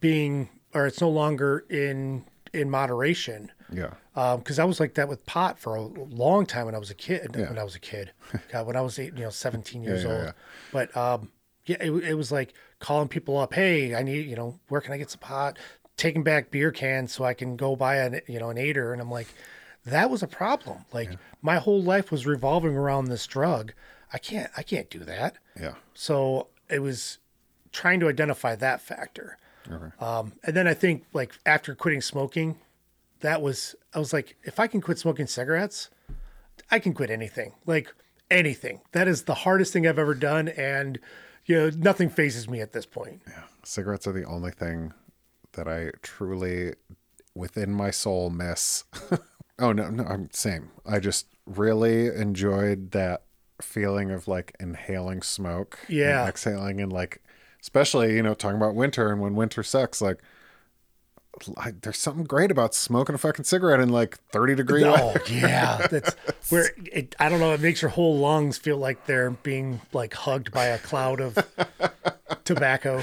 C: being, or it's no longer in in moderation.
A: Yeah.
C: Because I was like that with pot for a long time when I was a kid. Yeah. When I was a kid, God, when I was eight, you know, seventeen years
A: yeah,
C: old.
A: yeah.
C: But um, yeah, it, it was like calling people up. Hey, I need, you know, where can I get some pot? Taking back beer cans so I can go buy an, you know, an aider. And I'm like, that was a problem. Like my whole life was revolving around this drug. I can't, I can't do that.
A: Yeah.
C: So it was trying to identify that factor.
A: Okay.
C: Um, and then I think like after quitting smoking, that was I was like, if I can quit smoking cigarettes, I can quit anything. Like anything. That is the hardest thing I've ever done, and you know nothing phases me at this point.
A: Yeah, cigarettes are the only thing that I truly, within my soul, miss. oh no, no, I'm same. I just really enjoyed that feeling of like inhaling smoke, and
C: Yeah.
A: exhaling, and like, especially you know talking about winter and when winter sucks, like. I, there's something great about smoking a fucking cigarette in like 30 degree
C: Oh
A: weather.
C: yeah, that's where it. I don't know. It makes your whole lungs feel like they're being like hugged by a cloud of tobacco.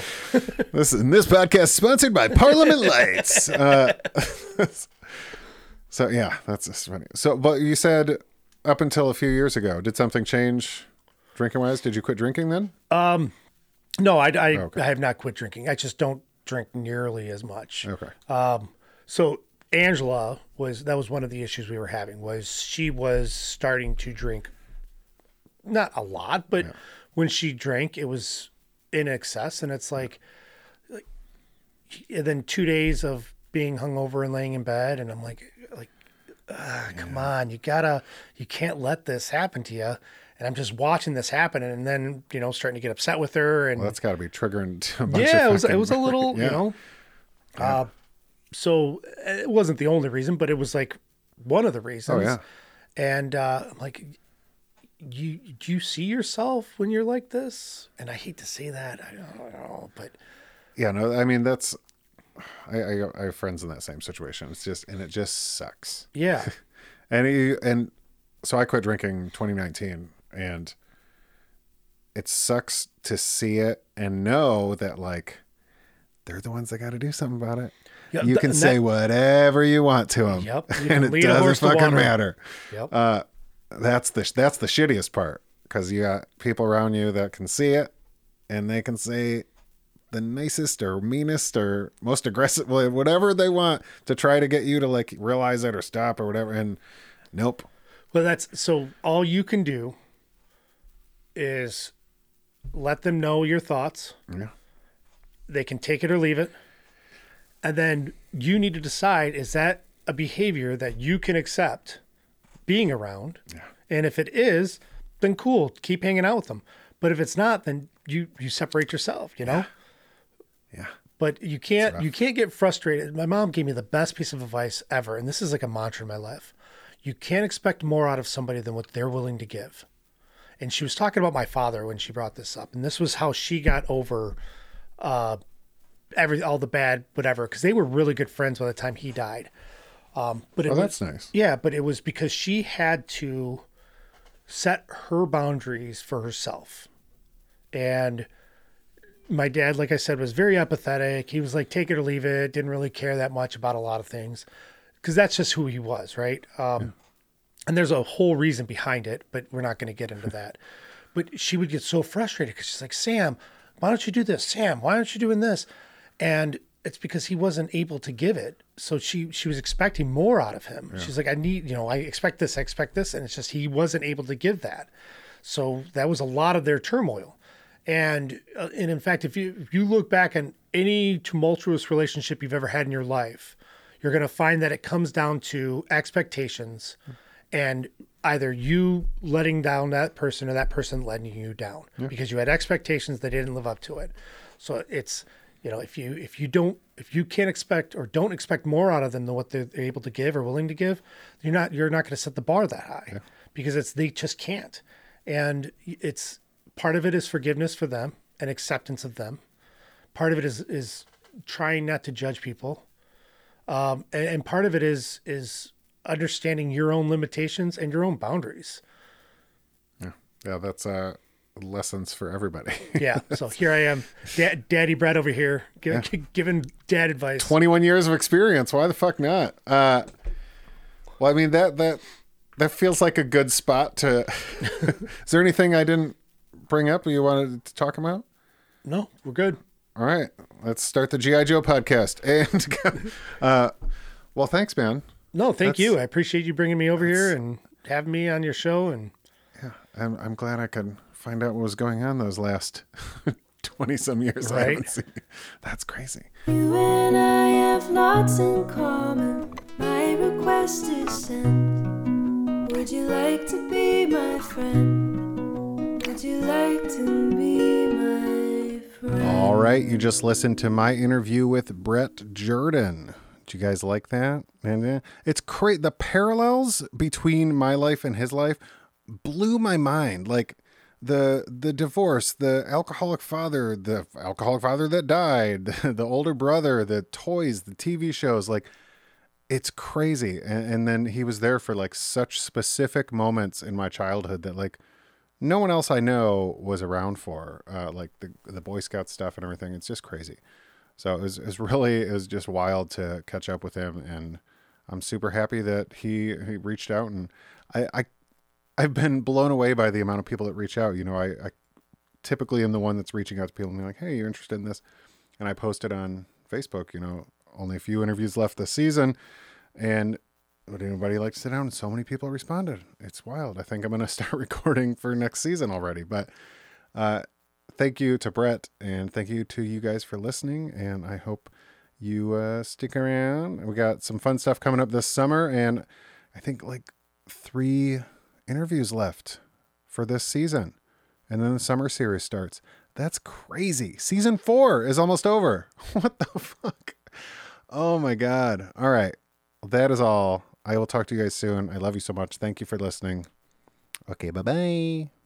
A: This and this podcast is sponsored by Parliament Lights. Uh, so yeah, that's just funny. So, but you said up until a few years ago, did something change drinking wise? Did you quit drinking then?
C: No, I, I,
A: Okay.
C: I have not quit drinking. I just don't drink nearly as much.
A: Okay.
C: So Angela was that was one of the issues we were having was she was starting to drink not a lot, but when she drank it was in excess and it's like, like and then 2 days of being hungover and laying in bed and I'm like like ah, come on, you got to you can't let this happen to you. And I'm just watching this happen and then, you know, starting to get upset with her and
A: Well, that's got to be triggering to a bunch
C: yeah, it was it was a little,
A: Yeah.
C: you know. Uh, so it wasn't the only reason, but it was like one of the reasons.
A: Oh yeah.
C: And uh, I'm like, you do you see yourself when you're like this? And I hate to say that, I don't know, but
A: Yeah. No, I mean that's. I, I I have friends in that same situation. It's just and it just sucks.
C: yeah,
A: And he, and so I quit drinking 2019 and it sucks to see it and know that like they're the ones that got to do something about it.
C: Yeah,
A: you
C: th-
A: can say
C: that-
A: whatever you want to them.
C: Yep,
A: And it doesn't fucking matter.
C: yep,
A: Uh, that's the, that's the shittiest part because you got people around you that can see it and they can say the nicest or meanest or most aggressive, whatever they want to try to get you to like realize it or stop or whatever. And nope.
C: Well, that's so all you can do is let them know your thoughts.
A: Yeah.
C: They can take it or leave it. And then you need to decide is that a behavior that you can accept being around? Yeah. And if it is, then cool, keep hanging out with them. But if it's not, then you you separate yourself, you know?
A: Yeah.
C: But you can't you can't get frustrated. My mom gave me the best piece of advice ever, and this is like a mantra in my life. You can't expect more out of somebody than what they're willing to give. And she was talking about my father when she brought this up, and this was how she got over uh, every all the bad whatever because they were really good friends by the time he died. Um, but
A: Oh,
C: was-
A: that's nice.
C: yeah, but it was because she had to set her boundaries for herself. And my dad, like I said, was very apathetic. He was like, take it or leave it, didn't really care that much about a lot of things because that's just who he was, right? Um, And there's a whole reason behind it, but we're not going to get into that. But she would get so frustrated because she's like, Sam, why don't you do this? Sam, why aren't you doing this? And it's because he wasn't able to give it. So she she was expecting more out of him. She's like, I need, you know, I expect this, I expect this, and it's just he wasn't able to give that. So that was a lot of their turmoil. And uh, and in fact, if you if you look back on any tumultuous relationship you've ever had in your life, you're going to find that it comes down to expectations and either you letting down that person or that person letting you down because you had expectations they didn't live up to it. So it's you know if you if you don't if you can't expect or don't expect more out of them than what they're able to give or willing to give, you're not you're not going to set the bar that high because it's they just can't. And it's part of it is forgiveness for them and acceptance of them. Part of it is is trying not to judge people um, and, and part of it is is understanding your own limitations and your own boundaries.
A: Yeah, yeah, that's uh lessons for everybody.
C: Yeah. So here I am, da- Daddy Brad over here, gi- giving dad advice.
A: 21 years of experience. Why the fuck not? Uh, well, I mean that that that feels like a good spot to. Is there anything I didn't bring up you wanted to talk about?
C: No, we're good.
A: All right, let's start the GI Joe podcast. And uh, well, thanks, man.
C: No, thank
A: That's-
C: you. I appreciate you bringing me over here and having me on your show. And yeah,
A: I'm I'm glad I could find out what was going on those last 20 some years. I
C: Right.
A: haven't seen. That's crazy.
B: You and I have lots in common. My request is sent. Would you like to be my friend? Would you like to be my friend?
A: All right, you just listened to my interview with Brett Jerdon. Did you guys like that? And it's great. The parallels between my life and his life blew my mind. Like the the divorce, the alcoholic father, the alcoholic father that died, the older brother, the toys, the TV shows, like it's crazy. And, and then he was there for like such specific moments in my childhood that like no one else I know was around for, uh, like the the Boy Scout stuff and everything. It's just crazy. So it was, it was really it was just wild to catch up with him, and I'm super happy that he he reached out, and I, I I've been blown away by the amount of people that reach out. You know, I, I typically am the one that's reaching out to people and being like, hey, you're interested in this, and I posted on Facebook. You know, only a few interviews left this season, and would anybody like to sit down? And so many people responded. It's wild. I think I'm going to start recording for next season already. But uh, thank you to Brett and thank you to you guys for listening. And I hope you uh, stick around. We got some fun stuff coming up this summer. And I think like three interviews left for this season. And then the summer series starts. That's crazy. Season four is almost over. What the fuck? Oh my God. All right. That is all. I will talk to you guys soon. I love you so much. Thank you for listening. Okay, bye bye.